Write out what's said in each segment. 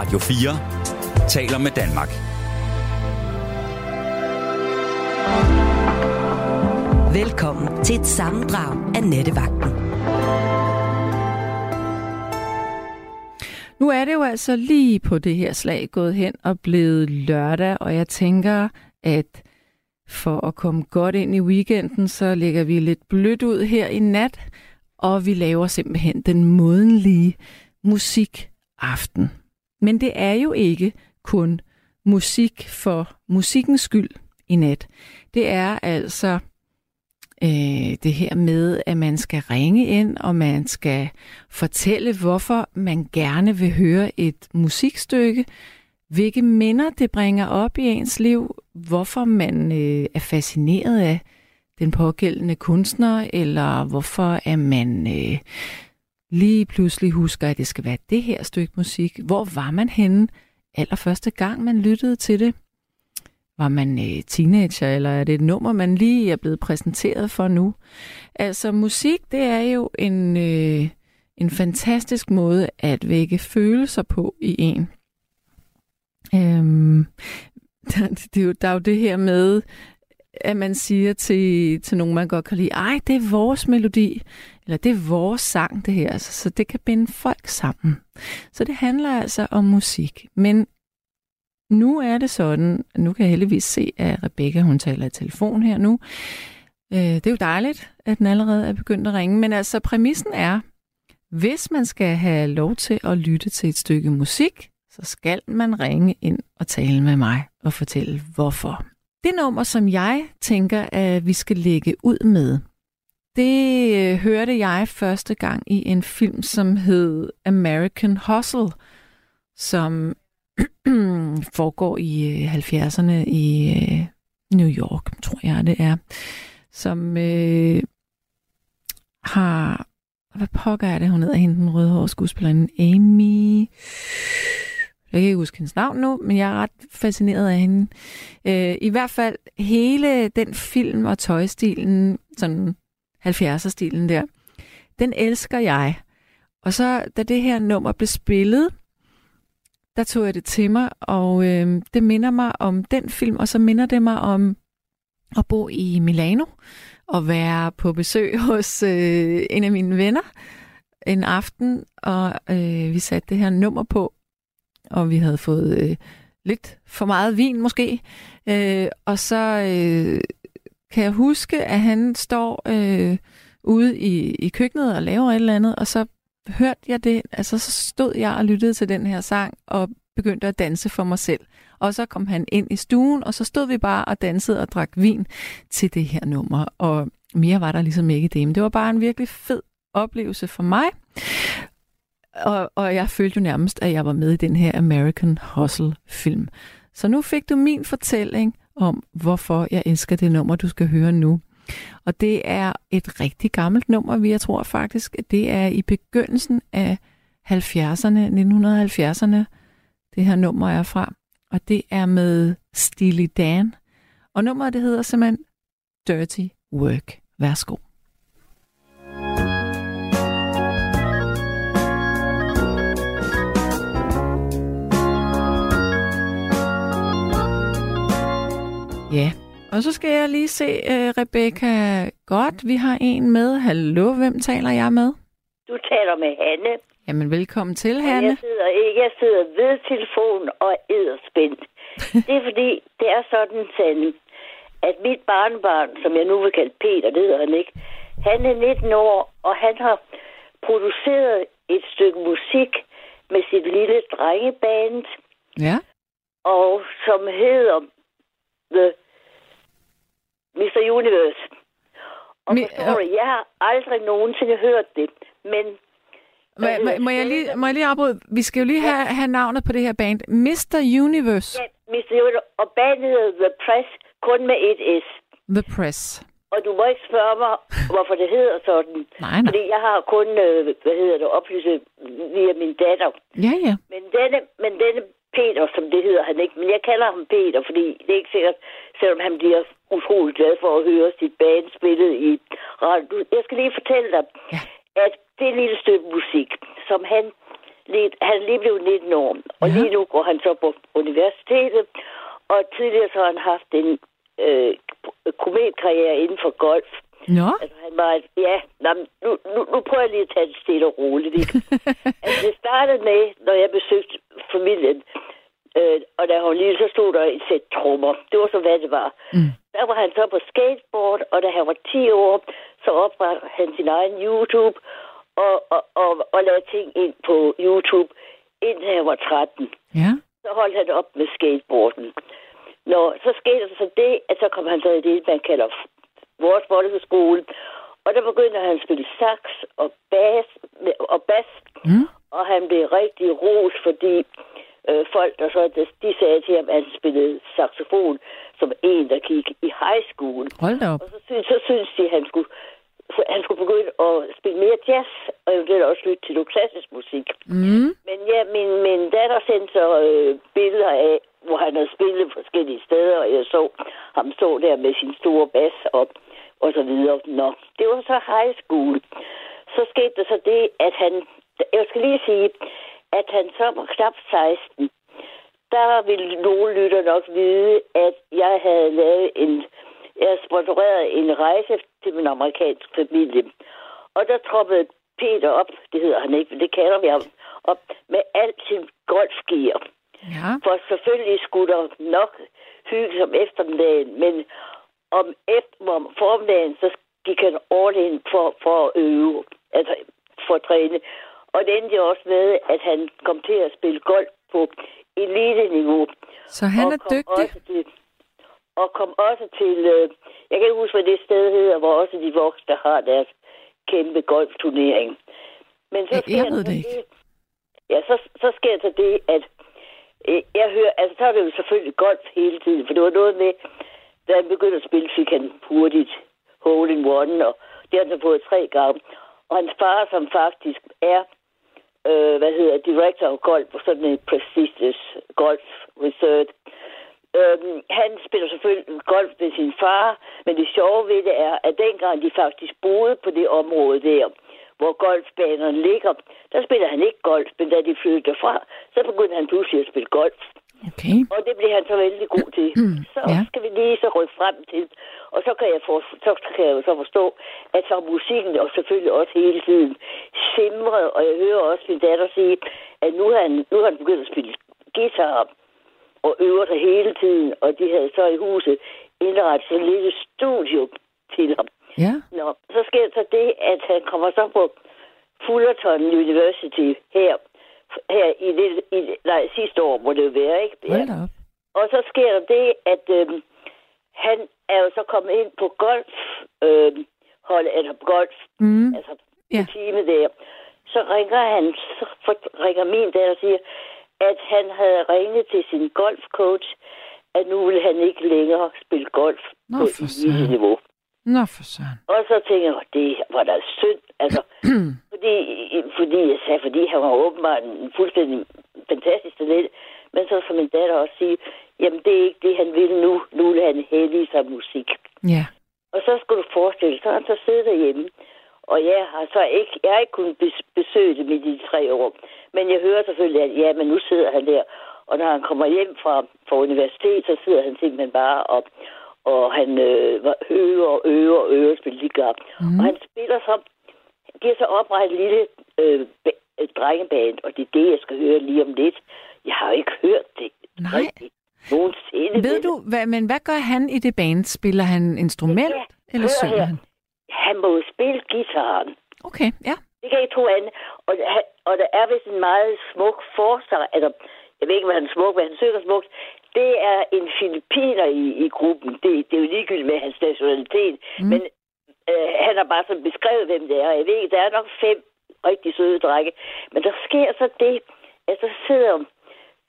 Radio 4 taler med Danmark. Velkommen til et sammendrag af Nettevagten. Nu er det jo altså lige på det her slag gået hen og blevet lørdag, og jeg tænker, at for at komme godt ind i weekenden, så lægger vi lidt blødt ud her i nat, og vi laver simpelthen den modenlige musikaften. Men det er jo ikke kun musik for musikkens skyld i nat. Det er altså øh, det her med, at man skal ringe ind, og man skal fortælle, hvorfor man gerne vil høre et musikstykke, hvilke minder det bringer op i ens liv, hvorfor man øh, er fascineret af den pågældende kunstner, eller hvorfor er man øh, lige pludselig husker, at det skal være det her stykke musik. Hvor var man henne allerførste gang, man lyttede til det? Var man øh, teenager, eller er det et nummer, man lige er blevet præsenteret for nu? Altså musik, det er jo en, øh, en fantastisk måde at vække følelser på i en. Øhm, der, det er jo, der er jo det her med, at man siger til, til nogen, man godt kan lide, ej, det er vores melodi, eller det er vores sang, det her, altså, så det kan binde folk sammen. Så det handler altså om musik. Men nu er det sådan, nu kan jeg heldigvis se, at Rebecca, hun taler i telefon her nu. Øh, det er jo dejligt, at den allerede er begyndt at ringe, men altså præmissen er, hvis man skal have lov til at lytte til et stykke musik, så skal man ringe ind og tale med mig og fortælle, hvorfor. Det nummer, som jeg tænker, at vi skal lægge ud med, det øh, hørte jeg første gang i en film, som hed American Hustle, som foregår i øh, 70'erne i øh, New York, tror jeg det er, som øh, har... Hvad pokker er det, hun hedder hende, den rødhårede skuespillerinde? Amy... Jeg kan ikke huske hendes navn nu, men jeg er ret fascineret af hende. Øh, I hvert fald hele den film og tøjstilen, sådan 70'er-stilen der, den elsker jeg. Og så, da det her nummer blev spillet, der tog jeg det til mig, og øh, det minder mig om den film, og så minder det mig om at bo i Milano og være på besøg hos øh, en af mine venner en aften, og øh, vi satte det her nummer på, og vi havde fået øh, lidt for meget vin måske. Øh, og så øh, kan jeg huske, at han står øh, ude i, i køkkenet og laver et eller andet, og så hørte jeg det, altså så stod jeg og lyttede til den her sang og begyndte at danse for mig selv. Og så kom han ind i stuen, og så stod vi bare og dansede og drak vin til det her nummer. Og mere var der ligesom ikke det. Men det var bare en virkelig fed oplevelse for mig. Og, og jeg følte jo nærmest, at jeg var med i den her American Hustle-film. Så nu fik du min fortælling om, hvorfor jeg elsker det nummer, du skal høre nu. Og det er et rigtig gammelt nummer, jeg tror faktisk, at det er i begyndelsen af 70'erne, 1970'erne, det her nummer er fra. Og det er med Steely Dan. Og nummeret det hedder simpelthen Dirty Work. Værsgo. Og så skal jeg lige se, uh, Rebecca. Godt, vi har en med. Hallo, hvem taler jeg med? Du taler med Hanne. Jamen, velkommen til, Hanne. Jeg sidder, jeg sidder ved telefon og er spændt. det er fordi, det er sådan, Sande, at mit barnbarn, som jeg nu vil kalde Peter, det hedder han ikke, han er 19 år, og han har produceret et stykke musik med sit lille drengeband. Ja. Og som hedder The Mr. Universe. Og Mi- forstår du, jeg har aldrig nogensinde hørt det, men... Må, må, må, jeg lige, må jeg lige afbryde? Vi skal jo lige have, have navnet på det her band. Mr. Universe. Ja, Mr. Universe. Og bandet hedder The Press, kun med et S. The Press. Og du må ikke spørge mig, hvorfor det hedder sådan. Nej, nej. Fordi jeg har kun, øh, hvad hedder det, oplyst via min datter. Ja, ja. Men denne, men denne Peter, som det hedder han ikke, men jeg kalder ham Peter, fordi det er ikke sikkert, selvom han bliver utrolig glad for at høre sit band spillet i radio. Jeg skal lige fortælle dig, ja. at det er et lille stykke musik, som han lige, han er lige blevet 19 år, og Ja. lige nu går han så på universitetet, og tidligere så har han haft en øh, kometkarriere inden for golf. Nå, Altså, han var ja, nå, nu, nu, nu prøver jeg lige at tage det stille og roligt. Ikke? altså, det startede med, når jeg besøgte familien, øh, og da hun lige så stod der et sæt trommer. Det var så, hvad det var. Mm. Der var han så på skateboard, og da han var 10 år, så oprettede han sin egen YouTube, og, og, og, og lagde ting ind på YouTube, indtil han var 13 ja. så holdt han op med skateboarden. Nå, så skete der så det, at så kom han så i det, man kalder vores folkeskole. Og der begyndte han at spille sax og bas, og bas Mm. og han blev rigtig ros, fordi øh, folk, der så, de sagde til ham, at han spillede saxofon som en, der gik i high school. Hold da op. Og så, synes, så synes de, at han skulle, så han skulle begynde at spille mere jazz, og eventuelt også lytte til noget klassisk musik. Mm. Men ja, min, min datter sendte så øh, billeder af, hvor han havde spillet forskellige steder, og jeg så ham stå der med sin store bas op, og så videre. Nå, det var så high school. Så skete der så det, at han, jeg skal lige sige, at han så var knap 16. Der ville nogle lytter nok vide, at jeg havde lavet en, jeg havde sponsoreret en rejse til min amerikanske familie. Og der troppede Peter op, det hedder han ikke, men det kalder vi ham, op med alt sin golfgear. Ja. For selvfølgelig skulle der nok hygge om eftermiddagen, men om, efter, om formiddagen, så gik han all in for, for at øve, altså for at træne. Og det endte også med, at han kom til at spille golf på elite-niveau. Så han og er dygtig. Også til, og kom også til, øh, jeg kan ikke huske, hvad det sted hedder, hvor også de voksne har deres kæmpe golfturnering. Men så sker jeg ved så det ikke. Ja, så, så sker der det, at øh, jeg hører, altså så er det jo selvfølgelig golf hele tiden, for det var noget med, da han begyndte at spille, fik han hurtigt hole in one, og det har han så fået tre gange. Og hans far, som faktisk er, øh, hvad hedder, director of golf på sådan en prestigious golf research, Øhm, han spiller selvfølgelig golf med sin far, men det sjove ved det er, at dengang de faktisk boede på det område der, hvor golfbanerne ligger, der spiller han ikke golf, men da de flyttede derfra, så begyndte han pludselig at spille golf. Okay. Og det blev han så vældig god til. Så Ja. skal vi lige så rykke frem til. Og så kan jeg, for, så kan jeg jo så forstå, at så musikken og selvfølgelig også hele tiden simret. Og jeg hører også min datter sige, at nu har han, nu har han begyndt at spille guitar og øver sig hele tiden. Og de havde så i huset indrettet sådan et lille studio til ham. Ja. Nå, så sker så det, at han kommer så på Fullerton University her, her i, det, i nej, sidste år, må det jo være, ikke? Hold da op. Og så sker der det, at øhm, han er jo så kommet ind på golf, øhm, hold, eller golf, Mm. altså Ja. ja. time der. Så ringer han, så ringer min der og siger, at han havde ringet til sin golfcoach, at nu vil han ikke længere spille golf Nå, på niveau. Nå for søren. Og så tænker jeg, det var da synd, altså, fordi, fordi jeg sagde, fordi han var åbenbart en fuldstændig fantastisk talent, men så som min datter også siger, jamen det er ikke det, han vil nu, nu vil han i sig musik. Ja. Og så skulle du forestille dig, så han så siddet derhjemme, og jeg har så ikke, jeg har ikke kunnet bes- besøge det i de tre år, men jeg hører selvfølgelig, at ja, men nu sidder han der, og når han kommer hjem fra, fra universitet, så sidder han simpelthen bare op, og han øh, øver og øver og øver spiller liga. Mm. Og han spiller så, de har så oprettet et lille øh, drengeband, og det er det, jeg skal høre lige om lidt. Jeg har jo ikke hørt det Nej. rigtigt nogensinde. Ved du, hvad, men hvad gør han i det band? Spiller han instrument, Ja, eller synger her. han? Han må jo spille guitaren. Okay, ja. Det kan jeg tro andet. Og, og der er vist en meget smuk forsang, altså, jeg ved ikke, hvad han er smuk, men han synger smukt. Det er en filipiner i, i gruppen. Det, det er jo ligegyldigt med hans nationalitet. Mm. Men øh, han har bare sådan beskrevet, hvem det er. Jeg ved ikke, der er nok fem rigtig søde drenge. Men der sker så det, at så sidder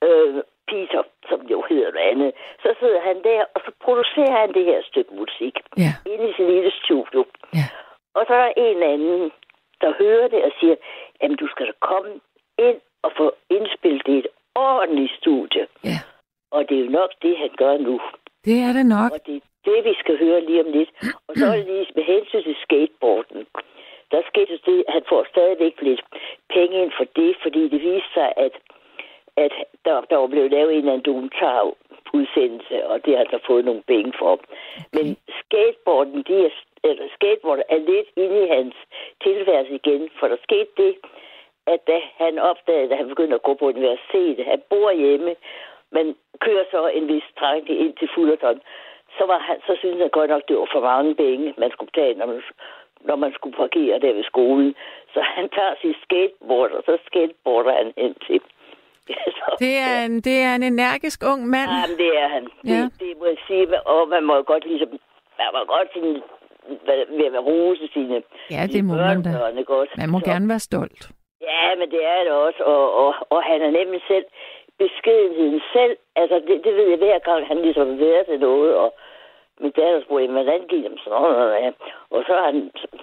øh, Peter, som jo hedder noget andet, så sidder han der, og så producerer han det her stykke musik Ja, inde i sin lille studio. ja. Og så er der en anden, der hører det og siger, jamen du skal da komme ind og få indspillet det i et ordentligt studie. Ja, Og det er jo nok det, han gør nu. det er det nok. Og det er det, vi skal høre lige om lidt. Og så er det lige med hensyn til skateboarden. Der skete det, at han får stadigvæk lidt penge ind for det, for fordi det viste sig, at, at der, der var blevet lavet en eller anden dokumentar udsendelse, og det har der fået nogle penge for. Men skateboarden, de er, eller skateboarden er lidt inde i hans tilværelse igen, for der skete det, at da han opdagede, at han begyndte at gå på universitetet, han bor hjemme, men kører så en vis strækning ind til Fullerton, så, var han, så synes han godt nok, det var for mange penge, man skulle betale, når man, når man skulle parkere der ved skolen. Så han tager sit skateboard, og så skateboarder han hen til. så, Det er, en, det er en energisk ung mand. Ja, men det er han. Ja. Det, det må jeg sige, og man må godt ligesom, man må godt sådan, ved at rose sine, Ja, det sine må man da. også? Man må Så- gerne være stolt. Ja, men det er det også, og, og, og han er nemlig selv beskedenheden selv. Altså, det, det ved jeg hver gang, han ligesom har været til noget, og min datter spurgte, "Jamen, hvordan gik det sådan noget? Og så har, han,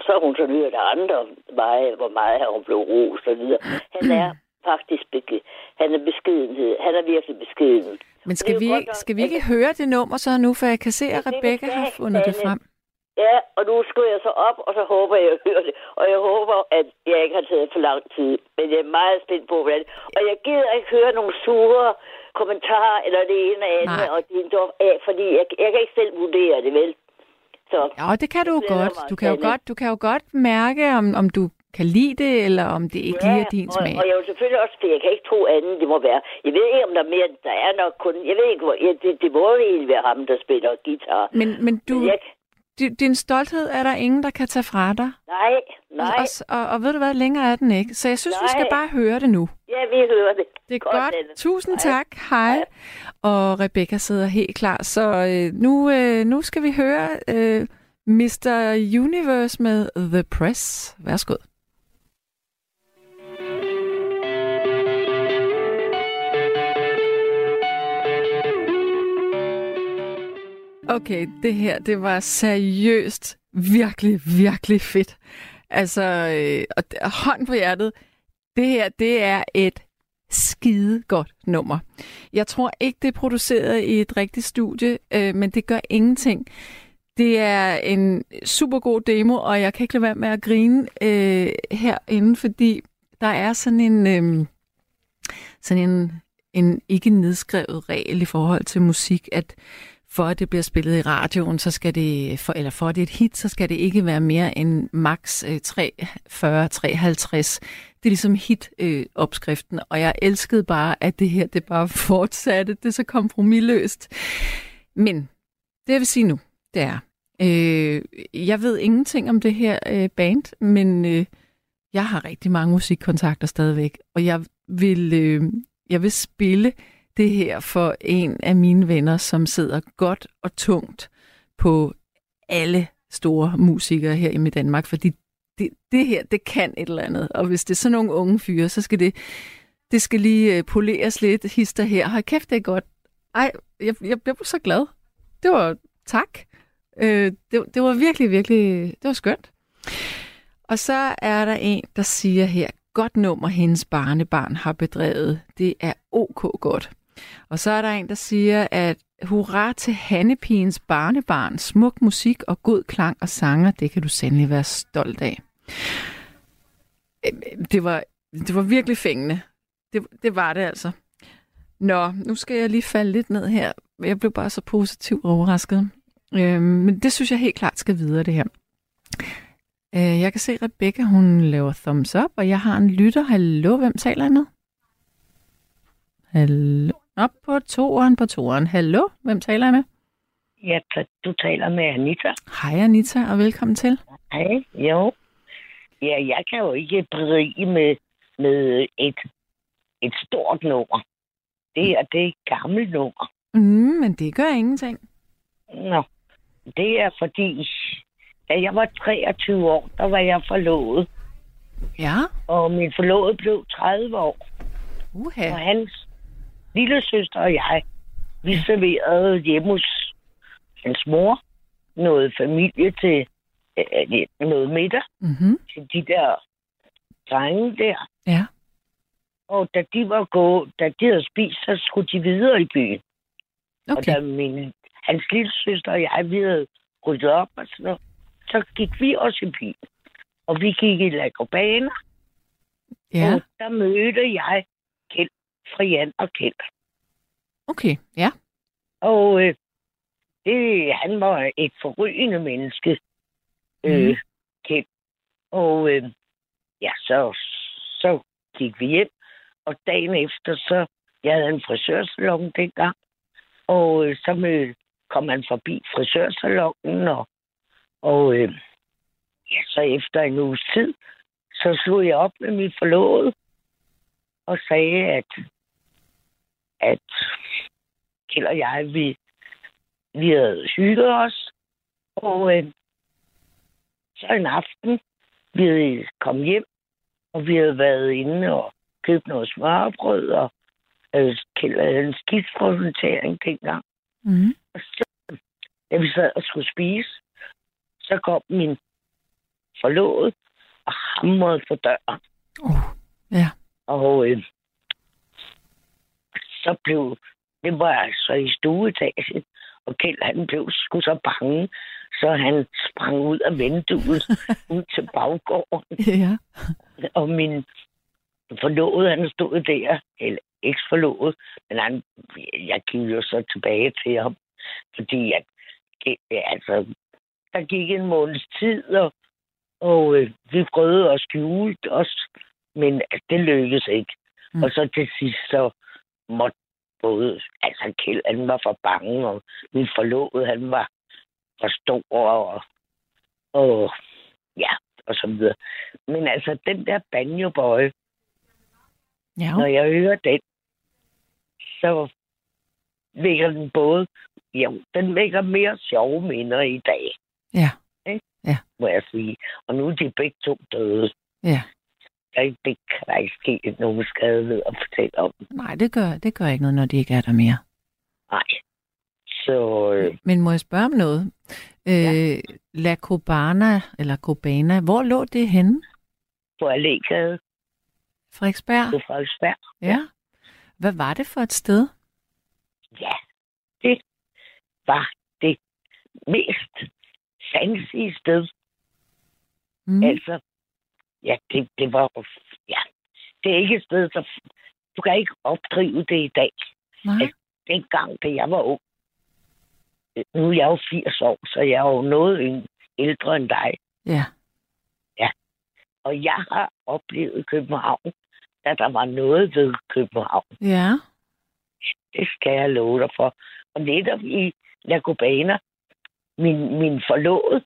så hun så hørt af andre veje, hvor meget har hun blev rost og videre. Han er faktisk beske, han er beskedenhed. Han er virkelig beskeden. Men skal vi, godt skal vi at- ikke høre det nummer så nu, for jeg kan se, at Rebecca har fundet det frem. Ja, og nu skriver jeg så op, og så håber jeg, at jeg hører det. Og jeg håber, at jeg ikke har taget for lang tid. Men jeg er meget spændt på, hvordan. Og jeg gider ikke høre nogle sure kommentarer, eller det ene og andet, Nej. og det dog af, fordi jeg, jeg kan ikke selv vurdere det, vel? Så Ja, det kan du jo godt. Du kan jo godt, du kan jo godt mærke, om, om du kan lide det, eller om det ikke lige er din og, smag. og jeg vil selvfølgelig også, for jeg kan ikke tro andet, det må være. Jeg ved ikke, om der er mere, der er nok kun, jeg ved ikke, hvor, ja, det, det må jo egentlig være ham, der spiller guitar. Men, men du, Men jeg, din stolthed er der ingen, der kan tage fra dig. nej, nej, Og, og, og ved du hvad, længere er den ikke. Så jeg synes, vi skal Nej. bare høre det nu. ja, vi hører det. Det er godt. Anne. Tusind Hej. tak. Hej. Og Rebecca sidder helt klar. Så øh, nu, øh, nu skal vi høre øh, Mr. Universe med The Press. Værsgo. Okay, det her, det var seriøst virkelig, virkelig fedt. Altså, øh, og hånd på hjertet, det her, det er et skide godt nummer. Jeg tror ikke, det er produceret i et rigtigt studie, øh, men det gør ingenting. Det er en super god demo, og jeg kan ikke lade være med at grine øh, herinde, fordi der er sådan en, øh, sådan en, en ikke nedskrevet regel i forhold til musik, at for at det bliver spillet i radioen, så skal det, for, eller for at det er et hit, så skal det ikke være mere end max øh, 43, 53. Det er ligesom hit-opskriften, øh, og jeg elskede bare, at det her, det bare fortsatte. Det er så kompromilløst. Men det jeg vil sige nu, det er, øh, jeg ved ingenting om det her øh, band, men øh, jeg har rigtig mange musikkontakter stadigvæk, og jeg vil, øh, jeg vil spille det her for en af mine venner, som sidder godt og tungt på alle store musikere her i Danmark, fordi det, det her, det kan et eller andet. Og hvis det er sådan nogle unge fyre, så skal det, det skal lige øh, poleres lidt, hister her. Har kæft, det er godt. Ej, jeg, jeg blev så glad. Det var tak. Øh, det, det var virkelig, virkelig, det var skønt. Og så er der en, der siger her, godt nummer hendes barnebarn har bedrevet. Det er ok godt. Og så er der en, der siger, at hurra til Hannepigens barnebarn. Smuk musik og god klang og sanger, det kan du sandelig være stolt af. Øh, det var, det var virkelig fængende. Det, det var det altså. Nå, nu skal jeg lige falde lidt ned her. Jeg blev bare så positivt overrasket. Øh, men det synes jeg helt klart skal videre, det her. Øh, jeg kan se, Rebecca, hun laver thumbs up, og jeg har en lytter. Hallo, hvem taler jeg med? Hallo. Op på toeren på toeren. Hallo, hvem taler jeg med? Ja, du taler med Anita. Hej Anita, og velkommen til. Hej, jo. Ja, jeg kan jo ikke berige med, med et, et stort nummer. Det her, det er et gammelt nummer. Mm, men det gør ingenting. Nå, det er fordi, da jeg var 23 år, der var jeg forlovet. Ja, Og min forlovede blev 30 år. uha. Og hans lille søster og jeg, vi serverede hjemme hos hans mor noget familie til øh, noget middag. Mm-hmm. til de der drenge der. Ja. Og da de var gået, da de havde spist, så skulle de videre i byen. Og Okay. da min, hans lille søster og jeg, vi havde ryddet op og sådan noget, så gik vi også i byen. Og vi gik i Lagobana, Ja, Og der mødte jeg Kjeld, Frian og Kjeld. okay. Ja. Og øh, det, han var et forrygende menneske, øh, Mhm. Kjeld. Og øh, ja, så, så gik vi hjem, og dagen efter, så jeg havde en frisørsalon dengang, og øh, så med, kom han forbi frisørsalonen, og, og øh, ja, så efter en uges tid, så slog jeg op med min forlovede, og sagde, at, at Kjeld og jeg, vi, vi havde hygget os, og øh, så en aften, vi havde kommet hjem, og vi havde været inde og købt noget smørbrød, og øh, Kjeld havde en skidspræsentering dengang. Mm. Og så, da vi sad og skulle spise, så kom min forlovede og hamrede på døren. Oh. Ja. Og øh, så blev, det var altså i stueetagen, og Kjeld han blev sgu så bange, så han sprang ud af vinduet ud til baggården. Ja. Og min forlovede, han stod der, eller eksforlovet, men han, jeg gik jo så tilbage til ham, fordi at, ja, altså, der gik en måneds tid, og, og øh, vi prøvede at skjule os, men altså, det lykkedes ikke. Mm. Og så til sidst, så måtte både, altså Kjeld, han var for bange, og min forlovede, han var for stor, og, og ja, og så videre. Men altså, den der banjobøje, Ja. når jeg hører den, så vækker den både, jo, den vækker mere sjove minder i dag, Ja. må jeg sige. Og nu er de begge to døde. Ja. Er- det kan der ikke ske nogen skade ved at fortælle om. Nej, det gør, det gør ikke noget, når de ikke er der mere. Nej. Så øh, Men må jeg spørge om noget? Øh, La Cubana, eller Cubana, hvor lå det henne? på Allégade Frederiksberg? på Frederiksberg, Ja. Hvad var det for et sted? ja, det var det mest fancy sted. Mm. Altså, ja, det, det var, ja, det er ikke et sted, så du kan ikke opdrive det i dag. Nej. Dengang, da jeg var ung, nu er jeg jo 80 år, så jeg er jo noget ældre end dig. Ja. Og jeg har oplevet København, da der var noget ved København. Ja. Det skal jeg love dig for. Og netop i La Cubana, min, min forlovede,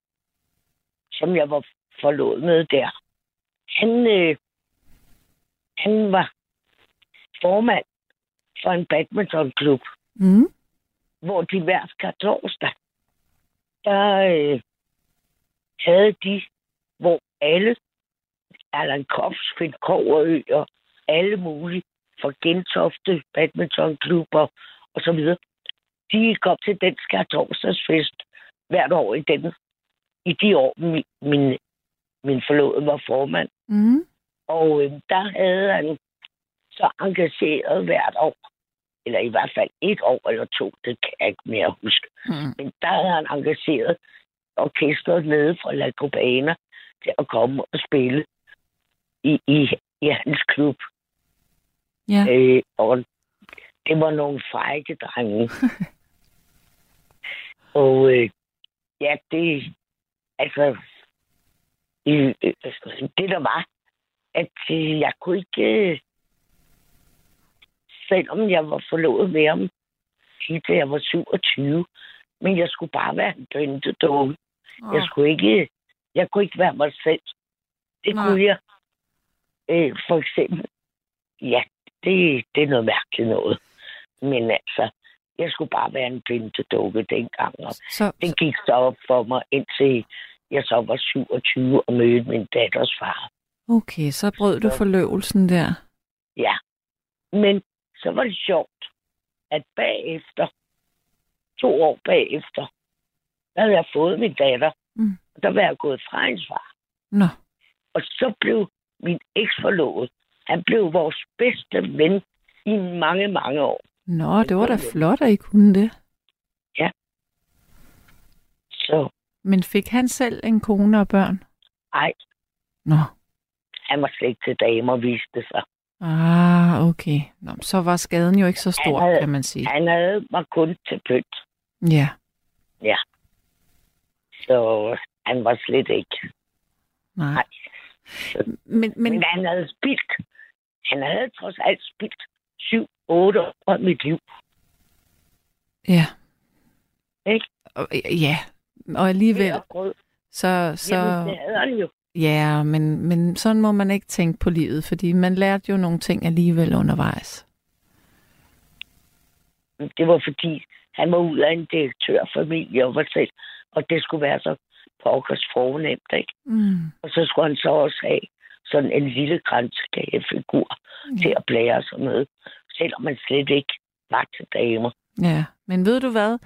som jeg var forlovet med der, han, øh, han var formand for en badmintonklub, Mm. hvor de hver torsdag, der øh, havde de, hvor alle, Allan Kops, Finn Koverø og alle mulige fra Gentofte badmintonklubber og så videre, de op til den skærtorsdagsfest hvert år i den, i de år, min, min, min forlovede var formand. Mm. Og øh, der havde han så engageret hvert år, eller i hvert fald et år eller to, det kan jeg ikke mere huske. Mm. Men der havde han engageret orkestret nede fra La Cubana til at komme og spille i, i, i hans klub. Ja. Øh, og det var nogle frække drenge. og øh, ja, det, altså, øh, øh, det der var, at øh, jeg kunne ikke, øh, selvom jeg var forlovet med ham, helt til jeg var 27, men jeg skulle bare være en pyntedukke. Oh. Jeg skulle ikke, jeg kunne ikke være mig selv. Det Nej. kunne jeg. Øh, for eksempel, ja, det, det er noget mærkeligt noget. Men altså, jeg skulle bare være en pyntedukke dengang, og Så, det gik så op for mig, indtil jeg så var 27 og mødte min datters far. okay, så brød du forløvelsen der. Ja. Men så var det sjovt, at bagefter, to år bagefter, der havde jeg fået min datter. Mm. Der var jeg gået fra hendes far. Nå. Og så blev min eksforlovet, han blev vores bedste ven i mange, mange år. Nå, det var da flot, at I kunne det. Så Men fik han selv en kone og børn? ej, Nå. Han var slet til damer, viste sig. Ah, okay. Nå, så var skaden jo ikke så stor, Han havde- kan man sige. Han havde mig kun til pynt, Ja. så han var slet ikke. Nej. Nej. Men, Men, men Men han havde spildt. Han havde trods alt spildt syv, otte år af mit liv. ja. Ikke? Ja. Og alligevel, Og grød. så, så Jamen, det havde han jo. ja, men, men sådan må man ikke tænke på livet, fordi man lærte jo nogle ting alligevel undervejs. Det var fordi, han var ud af en direktørfamilie og var selv, og det skulle være så pokkers fornemt, ikke? Mm. Og så skulle han så også have sådan en lille grænskagefigur Ja. til at blære sig med, selvom man slet ikke var til damer. Ja, men ved du hvad?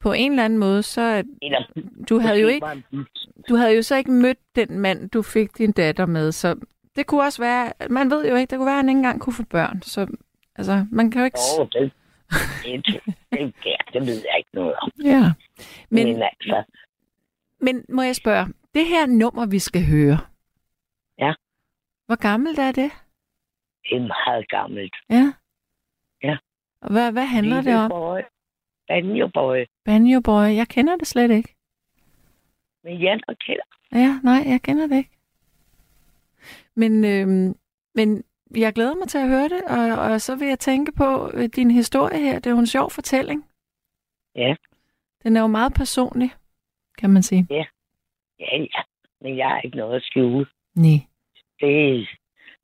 På en eller anden måde, så er- Eller, du havde jo ikke du havde jo så ikke mødt den mand, du fik din datter med, så det kunne også være, man ved jo ikke, det kunne være, at han ikke engang kunne få børn, så altså, man kan jo ikke... Åh, det, det, det, det, ved jeg ikke noget om. Ja. Men, Men, altså, men må jeg spørge, det her nummer, vi skal høre, Ja. hvor gammelt er det? det er meget gammelt. Ja. Ja. Og hvad, hvad handler det om? Boy, Banjo Boy. Banjo Boy, jeg kender det slet ikke. Med Jan og Kjeld. Ja, nej, jeg kender det ikke. Men, øhm, men jeg glæder mig til at høre det, og, og så vil jeg tænke på øh, din historie her. Det er jo en sjov fortælling. Ja. Den er jo meget personlig, kan man sige. Ja, ja. Men jeg har ikke noget at skjule. Nej. Det,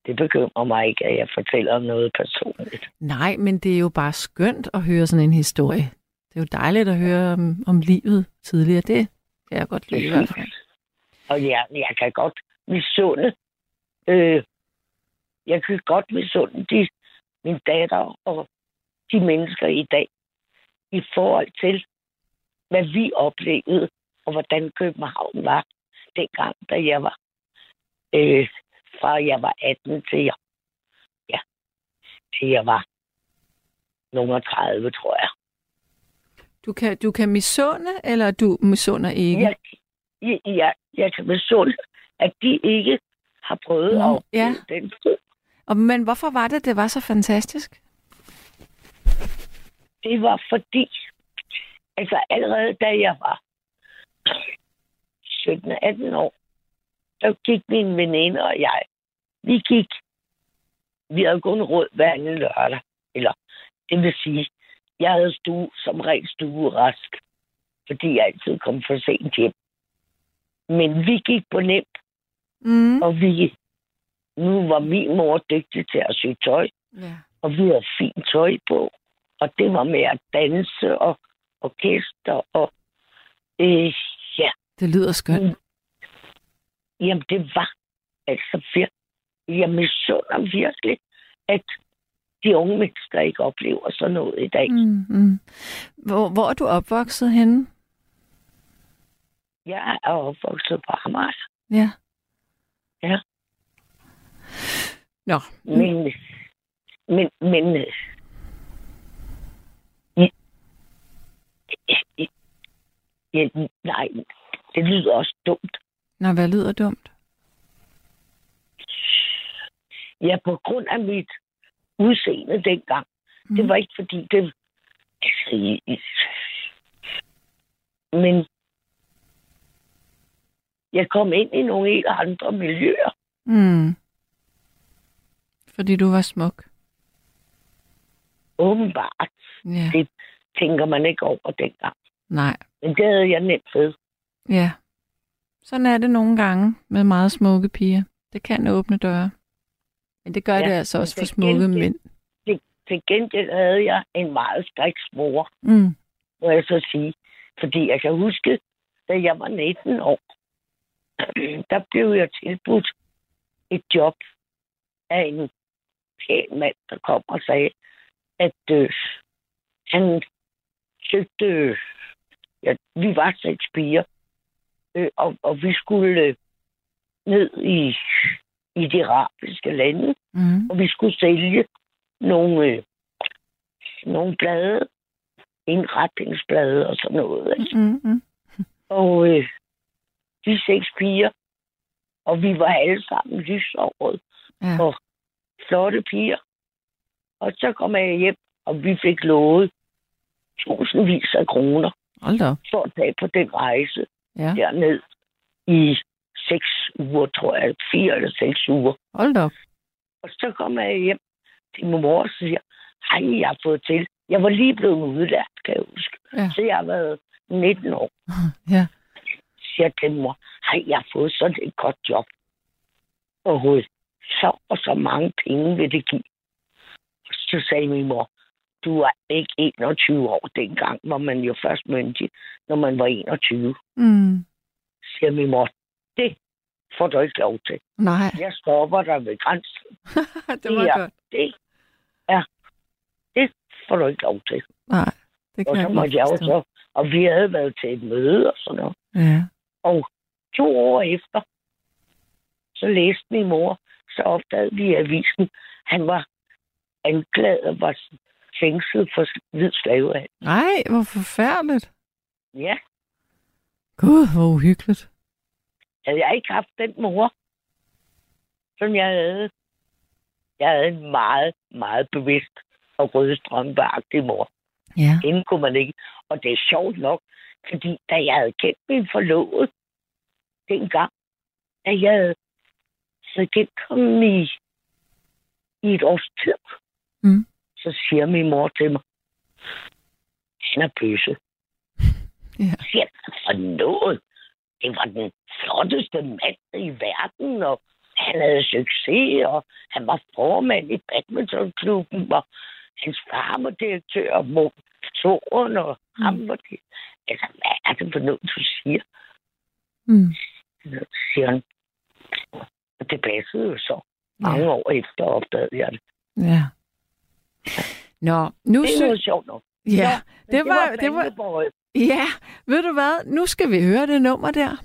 det bekymrer mig ikke, at jeg fortæller om noget personligt. Nej, men det er jo bare skønt at høre sådan en historie. Det er jo dejligt at høre om, om livet tidligere. Det kan jeg godt lide i hvert fald. Og jeg, jeg kan godt misunde. Øh, jeg kan godt misunde de, min datter og de mennesker i dag i forhold til, hvad vi oplevede, og hvordan København var dengang, da jeg var øh, fra jeg var 18 til jeg, ja, til jeg var nogle 30, tror jeg. Du kan, du kan misunde, eller du misunder ikke? Jeg, jeg, jeg, jeg kan misunde, at de ikke har prøvet Nå, at ja. den tid. Og, men hvorfor var det, det var så fantastisk? Det var fordi, altså allerede da jeg var 17-18 år, der gik min veninde og jeg, vi gik, vi havde kun råd hver anden lørdag. Eller det vil sige, jeg havde stue, som regel stue rask, fordi jeg altid kom for sent hjem. Men vi gik på nemt, Mm. og vi, nu var min mor dygtig til at sy tøj, Ja. og vi havde fint tøj på. Og det var med at danse og orkester og øh, ja, Det lyder skønt. jamen det var altså virkelig. Jeg misunder virkelig, at de unge mennesker ikke oplever sådan noget i dag. Mm. Mm. Hvor, hvor er du opvokset henne? Jeg er opvokset på Amager, Ja. Ja. Nå, men, men, men øh, ja, ja, nej, det lyder også dumt. Nå, hvad lyder dumt? Ja, på grund af mit udseende dengang. Mm. Det var ikke fordi, det... Altså, men jeg kom ind i nogle helt andre miljøer. Mm. Fordi du var smuk. Åbenbart. Ja. Det tænker man ikke over dengang. Nej. Men det havde jeg nemt ved. Ja. Sådan er det nogle gange med meget smukke piger. Det kan åbne døre. Men det gør ja, det altså også for til smukke gengæld- mænd. Til gengæld havde jeg en meget striks mor, Mm. må jeg så sige. Fordi jeg kan huske, da jeg var 19 år, der blev jeg tilbudt et job af en pæn mand, der kom og sagde, at øh, han søgte... Øh, ja, vi var seks piger, øh, og, og vi skulle øh, ned i, i de arabiske lande, Mm. og vi skulle sælge nogle, øh, nogle blade, indretningsblade og sådan noget. Ikke? Mm, mm. Og øh, de seks piger, Og vi var alle sammen lysåret Ja. og flotte piger. Og så kom jeg hjem, og vi fik lovet tusindvis af kroner Hold da for at tage på den rejse Ja. derned i seks uger, tror jeg. Fire eller seks uger. Hold da. Og så kommer jeg hjem til min mor og siger, hej, jeg har fået til. Jeg var lige blevet udlært, kan jeg huske. Ja. Så jeg har været 19 år. Ja. Siger til mor, hej, jeg har fået sådan et godt job. Og så og så mange penge vil det give. Så sagde min mor, du er ikke 21 år dengang, var man jo først myndig, når man var 21. Mm. Siger min mor, det får du ikke lov til. Nej, Jeg stopper dig ved grænsen. det var Ja. godt. Det er, det får du ikke lov til. Nej, det Og kan så jeg måtte jeg jo godt forstå. så, og vi havde været til et møde og sådan noget. Ja. Og to år efter, så læste min mor, så opdagede vi i avisen, han var anklaget og var fængslet for hvid slavehandel. Nej, hvor forfærdeligt. Ja, Gud, hvor uhyggeligt. Havde jeg ikke haft den mor, som jeg havde. Jeg havde en meget, meget bevidst og rødstrømpeagtig mor. Ja. Hende kunne man ikke. Og det er sjovt nok, fordi da jeg havde kendt min forlovede dengang, da jeg havde så kendt ham i, i et års tid, Mm. så siger min mor til mig, han er bøsse. Ja. Siger, for noget. Det var den flotteste mand i verden, og han havde succes, og han var formand i badmintonklubben, og hans far var direktør, og motoren, og mm. ham var det. Altså, hvad er det for noget, du siger? Mm. Så siger han, og det passede jo så. Mange Ja. år efter opdagede jeg det. ja. Nå, nu Det er sy- sjovt nok. Ja, Men det var, det var. Ja, ved du hvad, nu skal vi høre det nummer der.